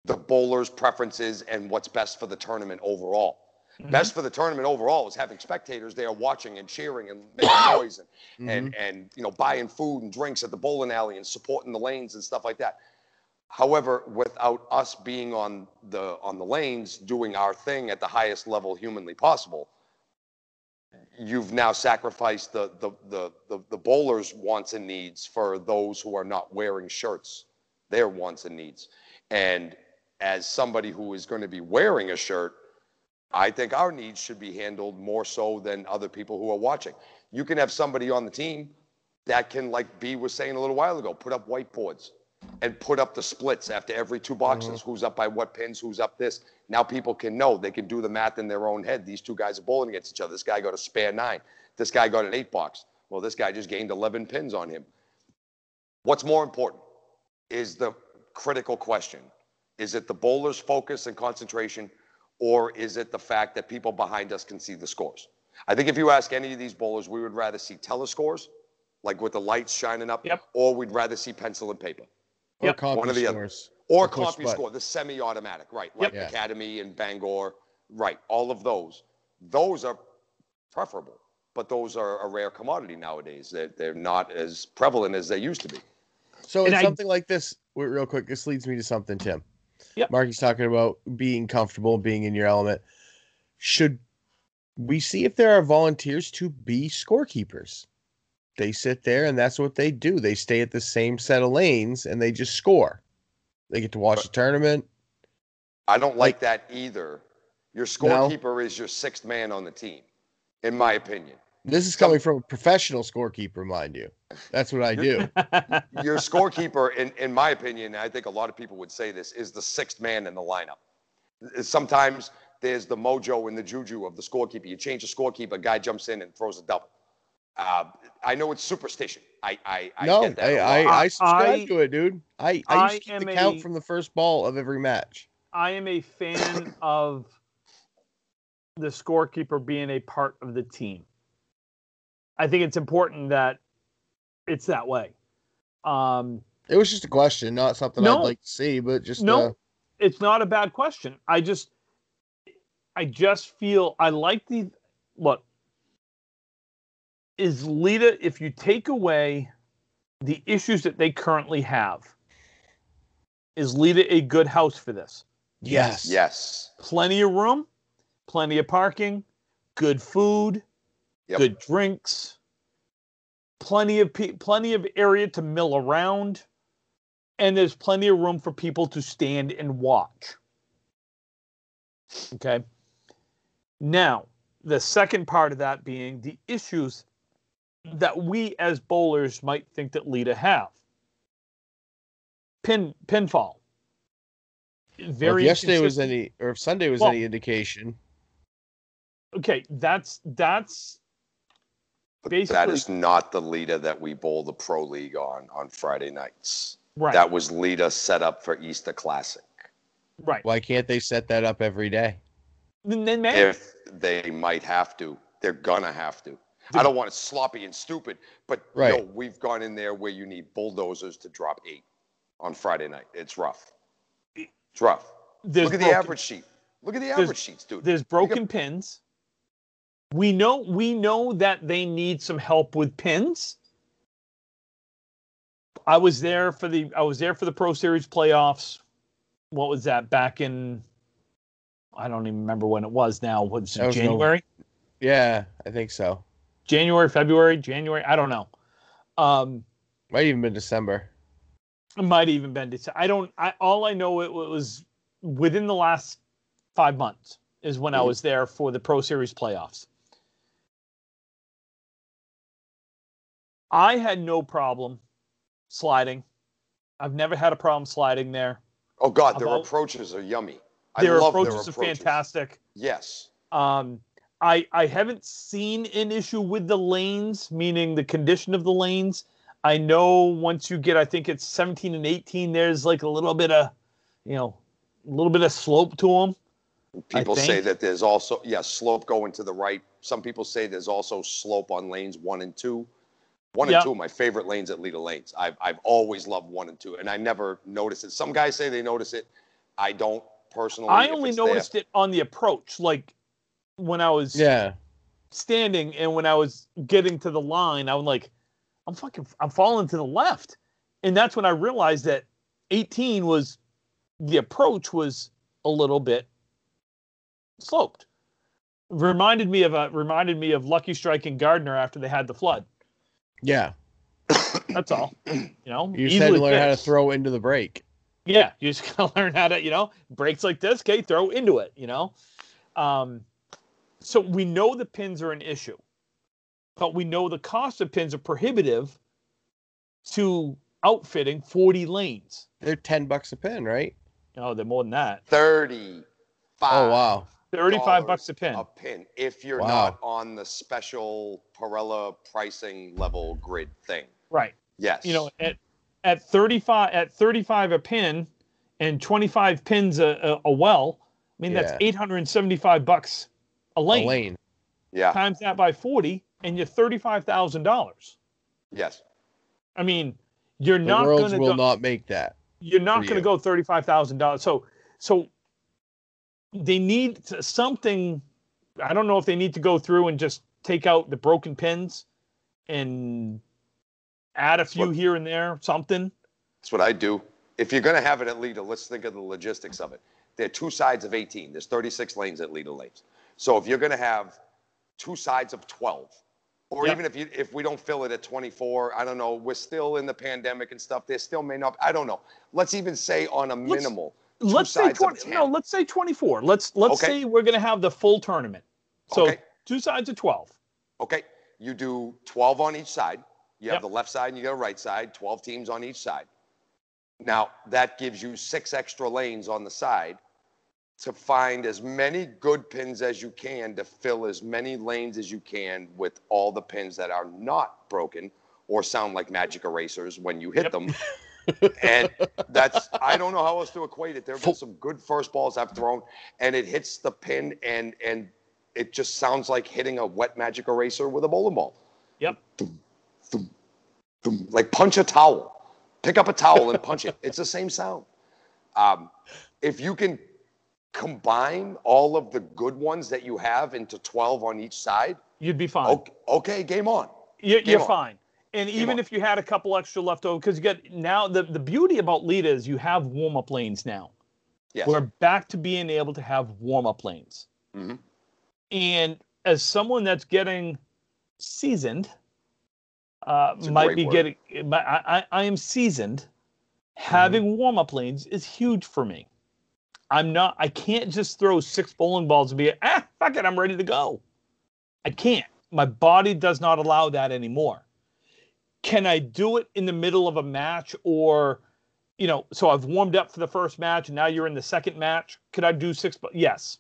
the bowlers' preferences and what's best for the tournament overall. Mhm. Best for the tournament overall is having spectators there watching and cheering and making <coughs> noise and, Mm-hmm. and and you know buying food and drinks at the bowling alley and supporting the lanes and stuff like that. However, without us being on the on the lanes doing our thing at the highest level humanly possible, you've now sacrificed the the the the, the bowlers' wants and needs for those who are not wearing shirts, their wants and needs. And as somebody who is going to be wearing a shirt, I think our needs should be handled more so than other people who are watching. You can have somebody on the team that can, like B was saying a little while ago, put up whiteboards and put up the splits after every two boxes. Mm-hmm. Who's up by what pins? Who's up this? Now people can know. They can do the math in their own head. These two guys are bowling against each other. This guy got a spare nine. This guy got an eight box. Well, this guy just gained 11 pins on him. What's more important is the critical question. Is it the bowler's focus and concentration, or is it the fact that people behind us can see the scores? I think if you ask any of these bowlers, we would rather see telescores, like with the lights shining up, Yep. or we'd rather see pencil and paper. Or Yep. copy One of the other. Or Or push CompuScore, the semi-automatic, right? Like Yep. Academy and Bangor, right? All of those. Those are preferable, but those are a rare commodity nowadays. They're, they're not as prevalent as they used to be. So And in I- something like this, real quick, this leads me to something, Tim. Yep. Marky's talking about being comfortable, being in your element. Should we see if there are volunteers to be scorekeepers? They sit there and that's what they do. They stay at the same set of lanes and they just score. They get to watch the tournament. I don't like that either. Your No. scorekeeper is your sixth man on the team, in my opinion. This is coming from a professional scorekeeper, mind you. That's what I do. <laughs> Your scorekeeper, in, in my opinion, I think a lot of people would say this, is the sixth man in the lineup. Sometimes there's the mojo and the juju of the scorekeeper. You change the scorekeeper, a guy jumps in and throws a double. Uh, I know it's superstition. I I, I no, get that. I, a I, lot. I subscribe I- to it, dude. I, I I used to keep the count a- from the first ball of every match. I am a fan <coughs> of the scorekeeper being a part of the team. I think it's important that it's that way. Um, It was just a question, not something No. I'd like to see, but just No. uh, it's not a bad question. I just, I just feel I like the look. Is Leda, if you take away the issues that they currently have, is Leda a good house for this? yes, Yes. plenty of room, plenty of parking, good food, Yep. good drinks, plenty of pe- plenty of area to mill around, and there's plenty of room for people to stand and watch. Okay. Now, the second part of that being the issues that we as bowlers might think that Leda have. Pin pinfall. Well, Very if yesterday was any, or if Sunday was Well- any indication, okay, that's that's But Basically- that is not the Leda that we bowl the pro league on on Friday nights. right. That was Leda set up for Easter Classic. right. why can't they set that up every day? Then then maybe If they might have to, they're gonna have to. I don't want it sloppy and stupid, but Right. yo, we've gone in there where you need bulldozers to drop eight on Friday night. It's rough. It's rough. there's Look at the average sheet. Look at the there's- average sheets, dude. There's broken pins. We know we know that they need some help with pins. I was there for the I was there for the Pro Series playoffs. What was that back in? I don't even remember when it was now. Was That it no- January? Yeah, I think so. January, February, January. I don't know. Um, Might even been December. It might even been December. I don't. I all I know it was within the last five months is when I Mhm. was there for the Pro Series playoffs. I had no problem sliding. I've never had a problem sliding there. oh God, their about- approaches are yummy. Their I love approaches, their are fantastic. Yes. Um, I I haven't seen an issue with the lanes, meaning the condition of the lanes. I know once you get, I think it's 17 and 18, there's like a little bit of, you know, a little bit of slope to them. People say that there's also yeah slope going to the right. Some people say there's also slope on lanes one and two. One Yeah. and two are my favorite lanes at Leda Lanes. I've I've always loved one and two, and I never notice it. Some guys say they notice it. I don't personally. I only it's there. noticed it on the approach. Like when I was Yeah. standing and when I was getting to the line, I was like, I'm fucking, I'm falling to the left. And that's when I realized that 18 was, the approach was a little bit sloped. Reminded me of a, reminded me of Lucky Strike and Gardner after they had the flood. Yeah. That's all. You know, You just had to learn how to throw into the break. Yeah, you just <laughs> gotta learn how to, you know, breaks like this, okay, throw into it, you know. Um, so we know the pins are an issue, but we know the cost of pins are prohibitive to outfitting 40 lanes. They're ten bucks a pin, right? No, they're more than that. 35 Oh wow. 35 bucks a pin. a pin if you're Wow. not on the special Pirella pricing level grid thing. Right. Yes. You know, at at 35 at 35 a pin and 25 pins a, a, a well, I mean that's 875 bucks a A lane. lane. yeah. Times that by 40 and you're $35,000. Yes. I mean, you're The not going to will go, not make that. you're not going to you. go thirty-five thousand dollars. So, so they need something. I don't know if they need to go through and just take out the broken pins and add a few What- here and there, something. That's what I do. If you're going to have it at Leda, let's think of the logistics of it. There are two sides of 18. There's 36 lanes at Leda lanes. So if you're going to have two sides of 12, or Yep. even if you if we don't fill it at 24, I don't know. We're still in the pandemic and stuff. There still may not. I don't know. Let's even say on a Let's- minimal. Let's say twenty. No, let's say twenty-four. Let's let's Okay. say we're going to have the full tournament. So Okay. two sides of twelve. Okay, you do 12 on each side. You have Yep. the left side and you got a right side, 12 teams on each side. Now, that gives you six extra lanes on the side to find as many good pins as you can to fill as many lanes as you can with all the pins that are not broken or sound like magic erasers when you hit Yep. them. <laughs> and that's I don't know how else to equate it. There have been some good first balls I've thrown, and it hits the pin, and and it just sounds like hitting a wet magic eraser with a bowling ball. Yep. Thum, like punch a towel. Pick up a towel and punch it. It's the same sound. Um, if you can combine all of the good ones that you have into 12 on each side, You'd be fine. okay, okay game on. You're, Game you're on. fine. And even on. if you had a couple extra left over, because you got now the, the beauty about Leda is you have warm up lanes now. Yes. We're back to being able to have warm up lanes. Mhm. And as someone that's getting seasoned, uh, might be word. getting, I, I, I am seasoned. Having warm up lanes is huge for me. I'm not, I can't just throw six bowling balls and be, ah, fuck it, I'm ready to go. I can't. My body does not allow that anymore. Can I do it in the middle of a match or, you know, so I've warmed up for the first match and now you're in the second match? Could I do six? Yes.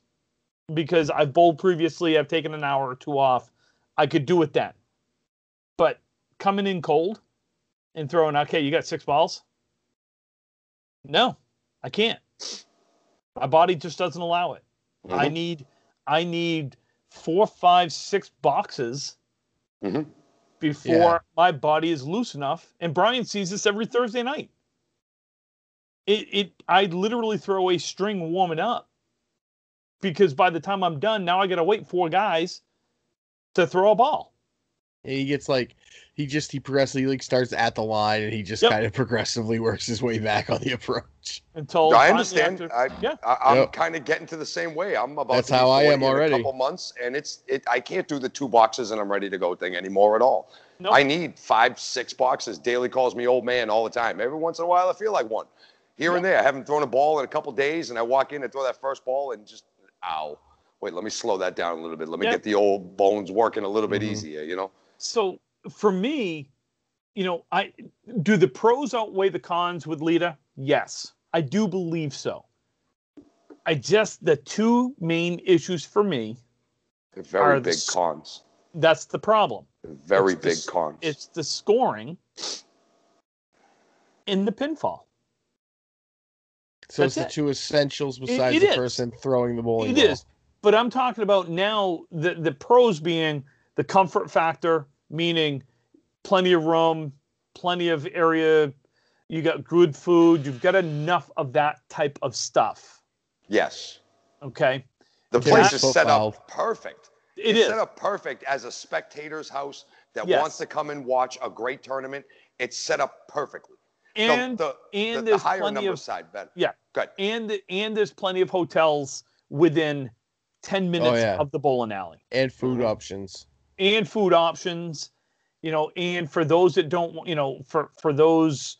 Because I've bowled previously, I've taken an hour or two off. I could do it then. But coming in cold and throwing, okay, you got six balls? No, I can't. My body just doesn't allow it. I Mhm. need I need four, five, six boxes Mhm. before Yeah. my body is loose enough. And Brian sees this every Thursday night. It it I literally throw a string warming up because by the time I'm done, now I gotta wait four guys to throw a ball. And he gets like he just he progressively like starts at the line and he just Yep. kind of progressively works his way back on the approach. Until I understand. after- I, yeah. I, I'm Yep. kind of getting to the same way. I'm about That's to how I am already. a couple months, and it's it. I can't do the two boxes and I'm ready to go thing anymore at all. Nope. I need five, six boxes. Daly calls me old man all the time. Every once in a while, I feel like one. Here and there, I haven't thrown a ball in a couple days, and I walk in and throw that first ball and just, ow. Wait, let me slow that down a little bit. Let me Yeah. get the old bones working a little bit Mhm. easier. You know. So for me, you know, I do the pros outweigh the cons with Leda? Yes, I do believe so. I just the two main issues for me, They're very Are the big s- cons. that's the problem. They're very It's big s- cons. It's the scoring in the pinfall. So That's it's the it. two essentials besides it the is. person throwing the bowling It ball. is. But I'm talking about now the the pros being the comfort factor, meaning plenty of room, plenty of area, you got good food, you've got enough of that type of stuff. yes. Okay. The Ten place is set up perfect. It it's is. set up perfect as a spectator's house that Yes. wants to come and watch a great tournament. It's set up perfectly. And the, and the, the there's higher plenty number of side bet. Yeah. Good. and and there's plenty of hotels within 10 minutes yeah. of the bowling alley and food Mhm. options. And food options you know and for those that don't you know for for those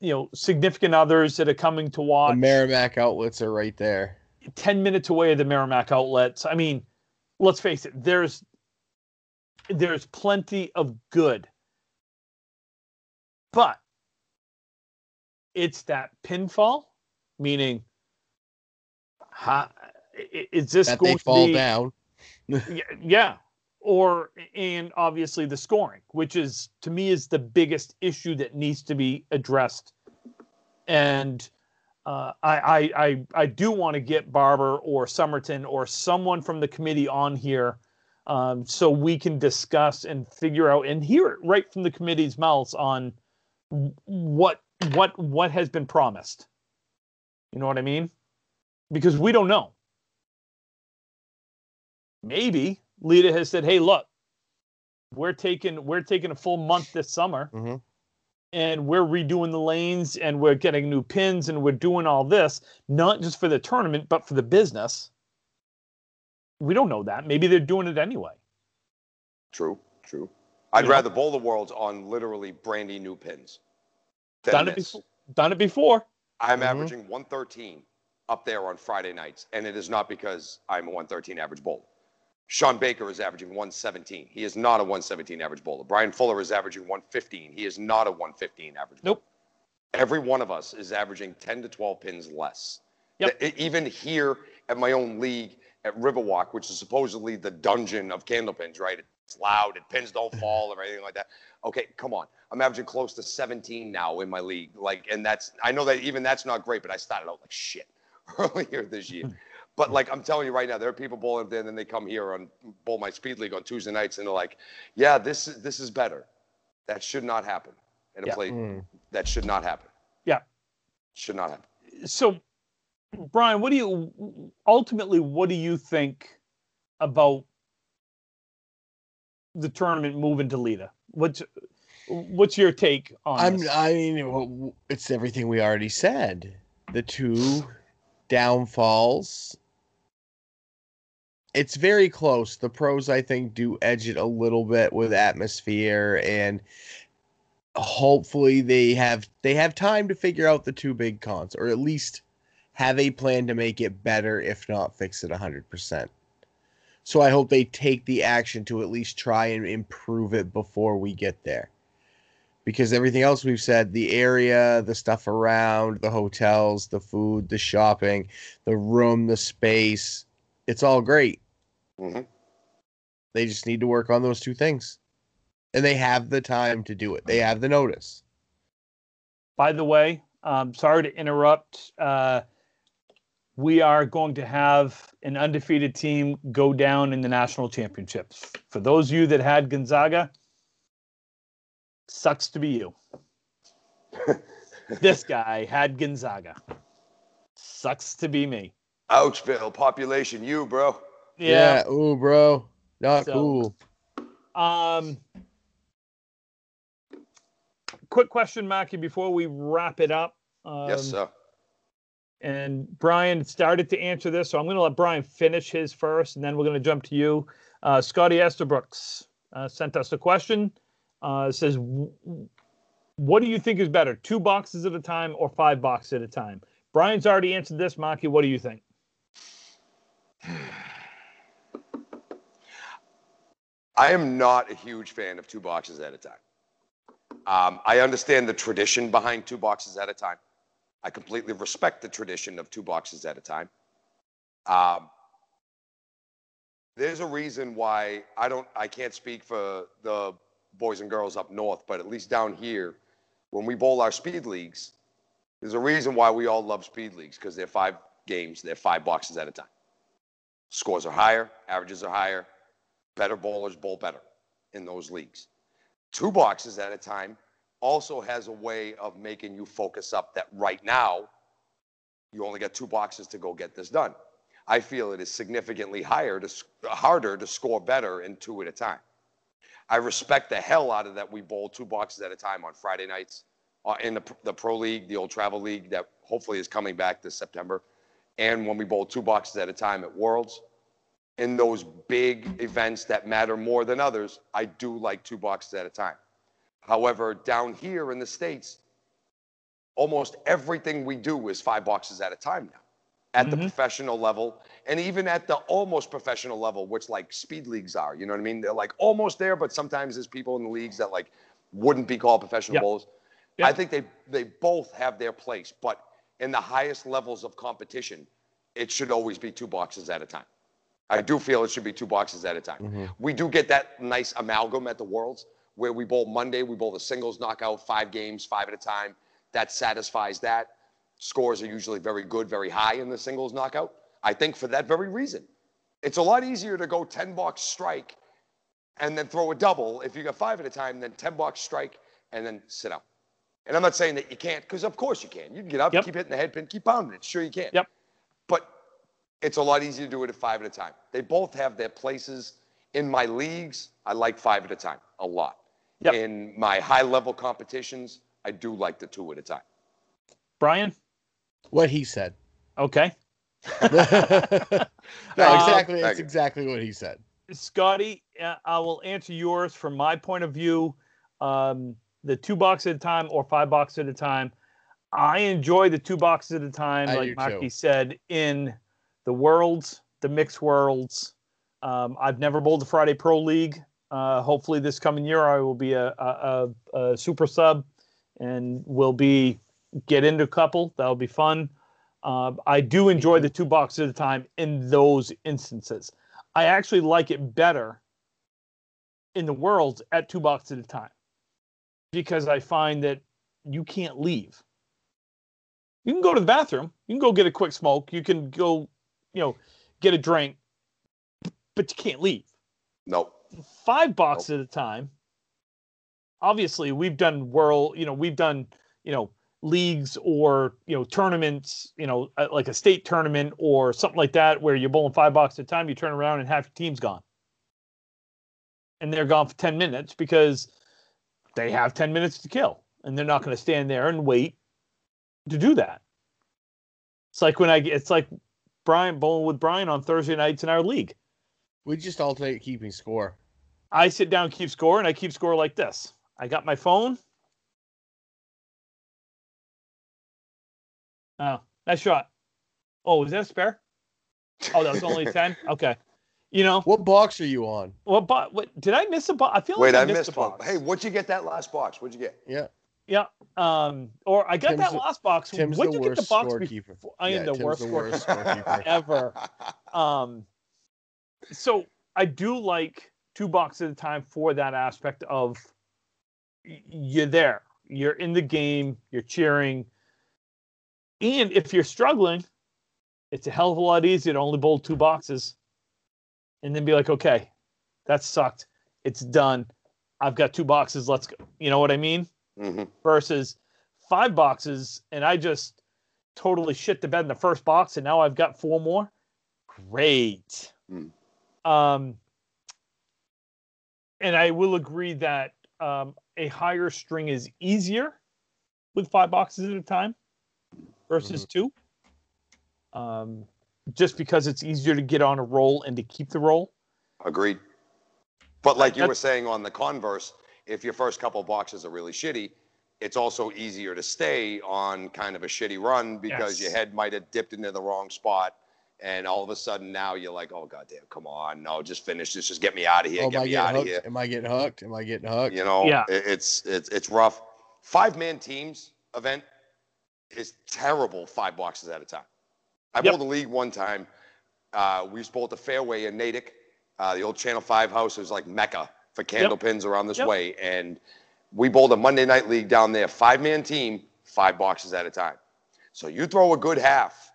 you know significant others that are coming to watch. The Merrimack outlets are right there. 10 minutes away of the Merrimack outlets i mean let's face it there's there's plenty of good but it's that pinfall meaning how, is this That going they fall to be down. yeah or and obviously the scoring which is to me is the biggest issue that needs to be addressed. And uh, I, I i i do want to get barber or summerton or someone from the committee on here um, so we can discuss and figure out and hear it right from the committee's mouths on what what what has been promised. You know what i mean? Because we don't know. Maybe Leda has said, "Hey, look, we're taking we're taking a full month this summer, Mhm. and we're redoing the lanes, and we're getting new pins, and we're doing all this not just for the tournament, but for the business." We don't know that. Maybe they're doing it anyway. True, true. I'd You know? rather bowl the worlds on literally brandy new pins. than Done it this. before. Done it before. I'm Mhm. averaging 113 up there on Friday nights, and it is not because I'm a 113 average bowler. Sean Baker is averaging 117. He is not a 117 average bowler. Brian Fuller is averaging 115. He is not a 115 average Nope. bowler. Every one of us is averaging 10 to 12 pins less. Yep. Even here at my own league at Riverwalk, which is supposedly the dungeon of candlepins, right? It's loud, and pins don't <laughs> fall or anything like that. Okay, come on. I'm averaging close to 17 now in my league. Like, and that's I know that even that's not great, but I started out like shit <laughs> earlier this year. <laughs> But like I'm telling you right now, there are people bowling there, and then they come here on bowl my speed league on Tuesday nights, and they're like, "Yeah, this is this is better." That should not happen in a Yeah. place. Mm. That should not happen. Yeah. Should not happen. So, Brian, what do you ultimately? What do you think about the tournament moving to Leda? What's what's your take on I'm. this? I mean, it's everything we already said. The two downfalls. It's very close. The pros, I think, do edge it a little bit with atmosphere, and hopefully they have they have time to figure out the two big cons, or at least have a plan to make it better, if not fix it hundred percent. So I hope they take the action to at least try and improve it before we get there because everything else we've said the area the stuff around the hotels the food the shopping the room the space it's all great hmm they just need to work on those two things and they have the time to do it they have the notice By the way, um, sorry to interrupt. Uh, we are going to have an undefeated team go down in the national championships. For those of you that had Gonzaga, sucks to be you. <laughs> this guy had Gonzaga. Sucks to be me. Ouchville population, you bro. Yeah. ooh bro not So- cool Um, quick question, Mackie, before we wrap it up. Um, yes, sir. And Brian started to answer this, so I'm going to let Brian finish his first, and then we're going to jump to you. Uh, Scotty Esterbrooks uh, sent us a question. Uh, says, "What do you think is better, two boxes at a time or five boxes at a time?" Brian's already answered this. Maki, what do you think? <sighs> I am not a huge fan of two boxes at a time. Um, I understand the tradition behind two boxes at a time. I completely respect the tradition of two boxes at a time. Um, there's a reason why I don't. I can't speak for the boys and girls up north, but at least down here, when we bowl our speed leagues, there's a reason why we all love speed leagues because they're five games, they're five boxes at a time. Scores are higher, averages are higher, better bowlers bowl better in those leagues. Two boxes at a time also has a way of making you focus up that right now you only got two boxes to go get this done. I feel it is significantly higher to harder to score better in two at a time. I respect the hell out of that. We bowl two boxes at a time on Friday nights uh, in the, the pro league, the old travel league that hopefully is coming back this September, and when we bowl two boxes at a time at Worlds. In those big events that matter more than others, I do like two boxes at a time. However, down here in the states, almost everything we do is five boxes at a time now at the Mhm. professional level and even at the almost professional level which like speed leagues are you know what i mean they're like almost there but sometimes there's people in the leagues that like wouldn't be called professional Yep. bowlers Yep. i think they they both have their place but in the highest levels of competition it should always be two boxes at a time i do feel it should be two boxes at a time Mhm. we do get that nice amalgam at the worlds where we bowl monday we bowl the singles knockout five games five at a time that satisfies that scores are usually very good, very high in the singles knockout. I think for that very reason. It's a lot easier to go 10 box strike and then throw a double if you got five at a time than 10 box strike and then sit out. And I'm not saying that you can't, because of course you can. You can get up, Yep. keep hitting the head pin, keep pounding it. Sure you can. Yep. But it's a lot easier to do it at five at a time. They both have their places. In my leagues, I like five at a time a lot. Yep. In my high level competitions, I do like the two at a time. Brian. What he said. Okay. <laughs> <laughs> no, Uh, exactly. Thank That's exactly what he said. Scotty, uh, I will answer yours from my point of view. Um, the two boxes at a time or five boxes at a time. I enjoy the two boxes at a time, I like do Marky said, in the worlds, the mixed worlds. Um, I've never bowled the Friday Pro League. Uh, hopefully, this coming year, I will be a, a, a, a super sub and will be get into a couple. That'll be fun. Uh, I do enjoy the two boxes at a time in those instances. I actually like it better in the worlds at two boxes at a time because I find that you can't leave. You can go to the bathroom, you can go get a quick smoke, you can go, you know, get a drink, but you can't leave. Nope. Five boxes at a time. Obviously, we've done world, you know, we've done, you know, leagues or you know tournaments, you know, uh, like a state tournament or something like that, where you're bowling five boxes at a time. You turn around and half your team's gone, and they're gone for ten minutes because they have ten minutes to kill, and they're not going to stand there and wait to do that. It's like when I get, it's like Brian bowling with Brian on Thursday nights in our league. We just alternate keeping score. I sit down, keep score, and I keep score like this. I got my phone. Oh, nice shot. Oh, was that a spare? Oh, that was only 10? <laughs> Okay. You know, What box are you on? what, but what did I miss a box? I feel Wait, like I I missed, missed a one. box. Hey, what'd you get that last box? What'd you get? Yeah. Yeah. Um, or I got Tim's that the- last box. Tim's when the you get the worst box scorekeeper. before? I am Yeah, the Tim's worst, the worst scorekeeper scorekeeper. <laughs> ever. Um, so I do like two boxes at a time for that aspect of you're there, you're in the game, you're cheering, and if you're struggling, it's a hell of a lot easier to only bowl two boxes, and then be like, okay, that sucked, it's done, I've got two boxes, let's go. You know what I mean? Hmm versus five boxes and I just totally shit the bed in the first box and now I've got four more. Great. Mm. Um, and I will agree that um, a higher string is easier with five boxes at a time versus two. Um, just because it's easier to get on a roll and to keep the roll. Agreed. But like you were saying on the converse, if your first couple boxes are really shitty, it's also easier to stay on kind of a shitty run because your head might have dipped into the wrong spot. And all of a sudden now you're like, oh goddamn, come on, no, just finish this, just get me out of here, Oh, am get I me getting out of hooked? here. Am I getting hooked? Am I getting hooked? You know, Yeah. it's it's it's rough. Five man teams event is terrible. Five boxes at a time. I Yep. bowled the league one time. Uh, we used to bowl at the fairway in Natick. Uh, the old Channel Five house was like mecca for candle pins around this Yep. way, and we bowled a Monday night league down there. Five man team, five boxes at a time. So you throw a good half.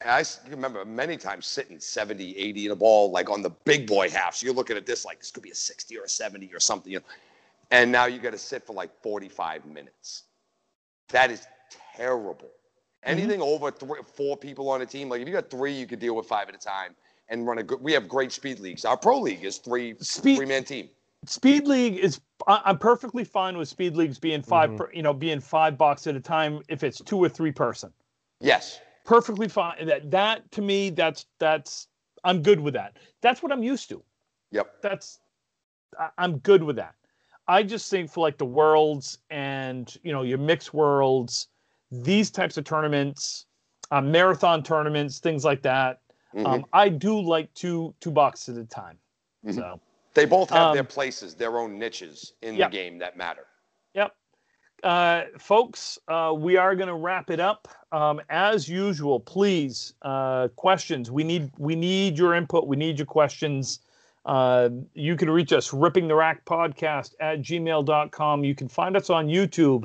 And I remember many times sitting 70, 80 in a ball, like on the big boy half. So you're looking at this like this could be a 60 or a 70 or something. You know? And now you got to sit for like 45 minutes. That is terrible. Mm-hmm. Anything over three, four people on a team, like if you got three, you could deal with five at a time and run a good. We have great speed leagues. Our pro league is three Speed- three man team. Speed League is I- I'm perfectly fine with Speed Leagues being 5 Mhm. per, you know, being five bucks at a time if it's two or three person. Yes. Perfectly fine. That that to me that's that's I'm good with that. That's what I'm used to. Yep. That's I, I'm good with that. I just think for like the worlds and you know your mixed worlds, these types of tournaments, uh, marathon tournaments, things like that. Mhm. Um, I do like two two bucks at a time. Mhm. So they both have their um, places, their own niches in yeah. the game that matter. Yep. Uh, folks, uh, we are going to wrap it up. Um, as usual, please, uh, questions. We need we need your input. We need your questions. Uh, you can reach us, ripping the rack podcast at gmail.com. You can find us on YouTube,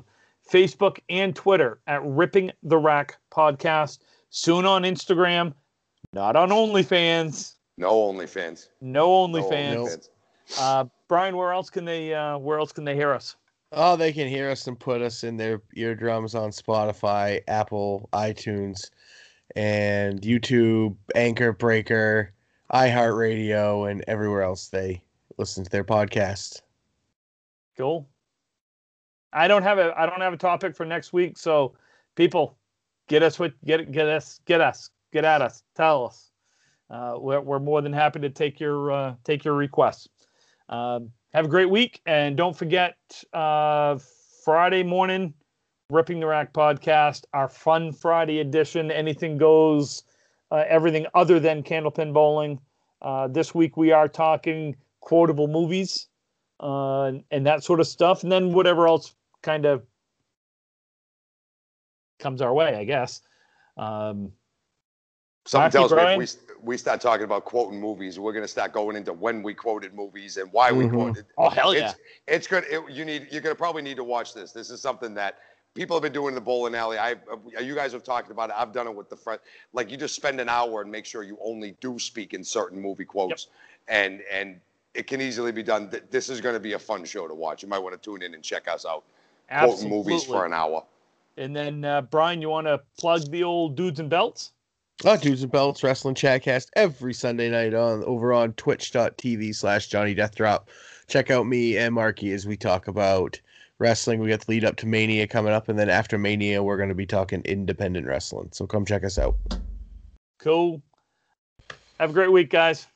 Facebook, and Twitter at ripping the rack podcast. Soon on Instagram, not on <laughs> OnlyFans. No OnlyFans. No No OnlyFans. Uh, Brian, where else can they uh, where else can they hear us? Oh, they can hear us and put us in their eardrums on Spotify, Apple, iTunes, and YouTube, Anchor Breaker, iHeartRadio, and everywhere else they listen to their podcast. Cool. I don't have a I don't have a topic for next week, so people, get us what get get us get us get at us. Tell us. Uh, we're we're more than happy to take your uh, take your requests. Um, have a great week, and don't forget uh, Friday morning, ripping the rack podcast, our fun Friday edition. Anything goes, uh, everything other than candlepin bowling. Uh, this week we are talking quotable movies uh, and that sort of stuff, and then whatever else kind of comes our way, I guess. Um, Something tells me if we, we start talking about quoting movies, we're going to start going into when we quoted movies and why we Mhm. quoted. oh hell yeah! It's, it's good. It, you need. You're going to probably need to watch this. This is something that people have been doing in the bowling alley. I, uh, you guys have talked about it. I've done it with the friend. Like you just spend an hour and make sure you only do speak in certain movie quotes, and and it can easily be done. This is going to be a fun show to watch. You might want to tune in and check us out. Quoting movies for an hour. And then uh, Brian, you want to plug the old dudes and belts? Oh, Dudes and Belts Wrestling Chatcast every Sunday night on over on twitch.tv slash Johnny Death Drop. Check out me and Marky as we talk about wrestling. We got the lead up to Mania coming up, and then after Mania, we're going to be talking independent wrestling. So come check us out. Cool. Have a great week, guys.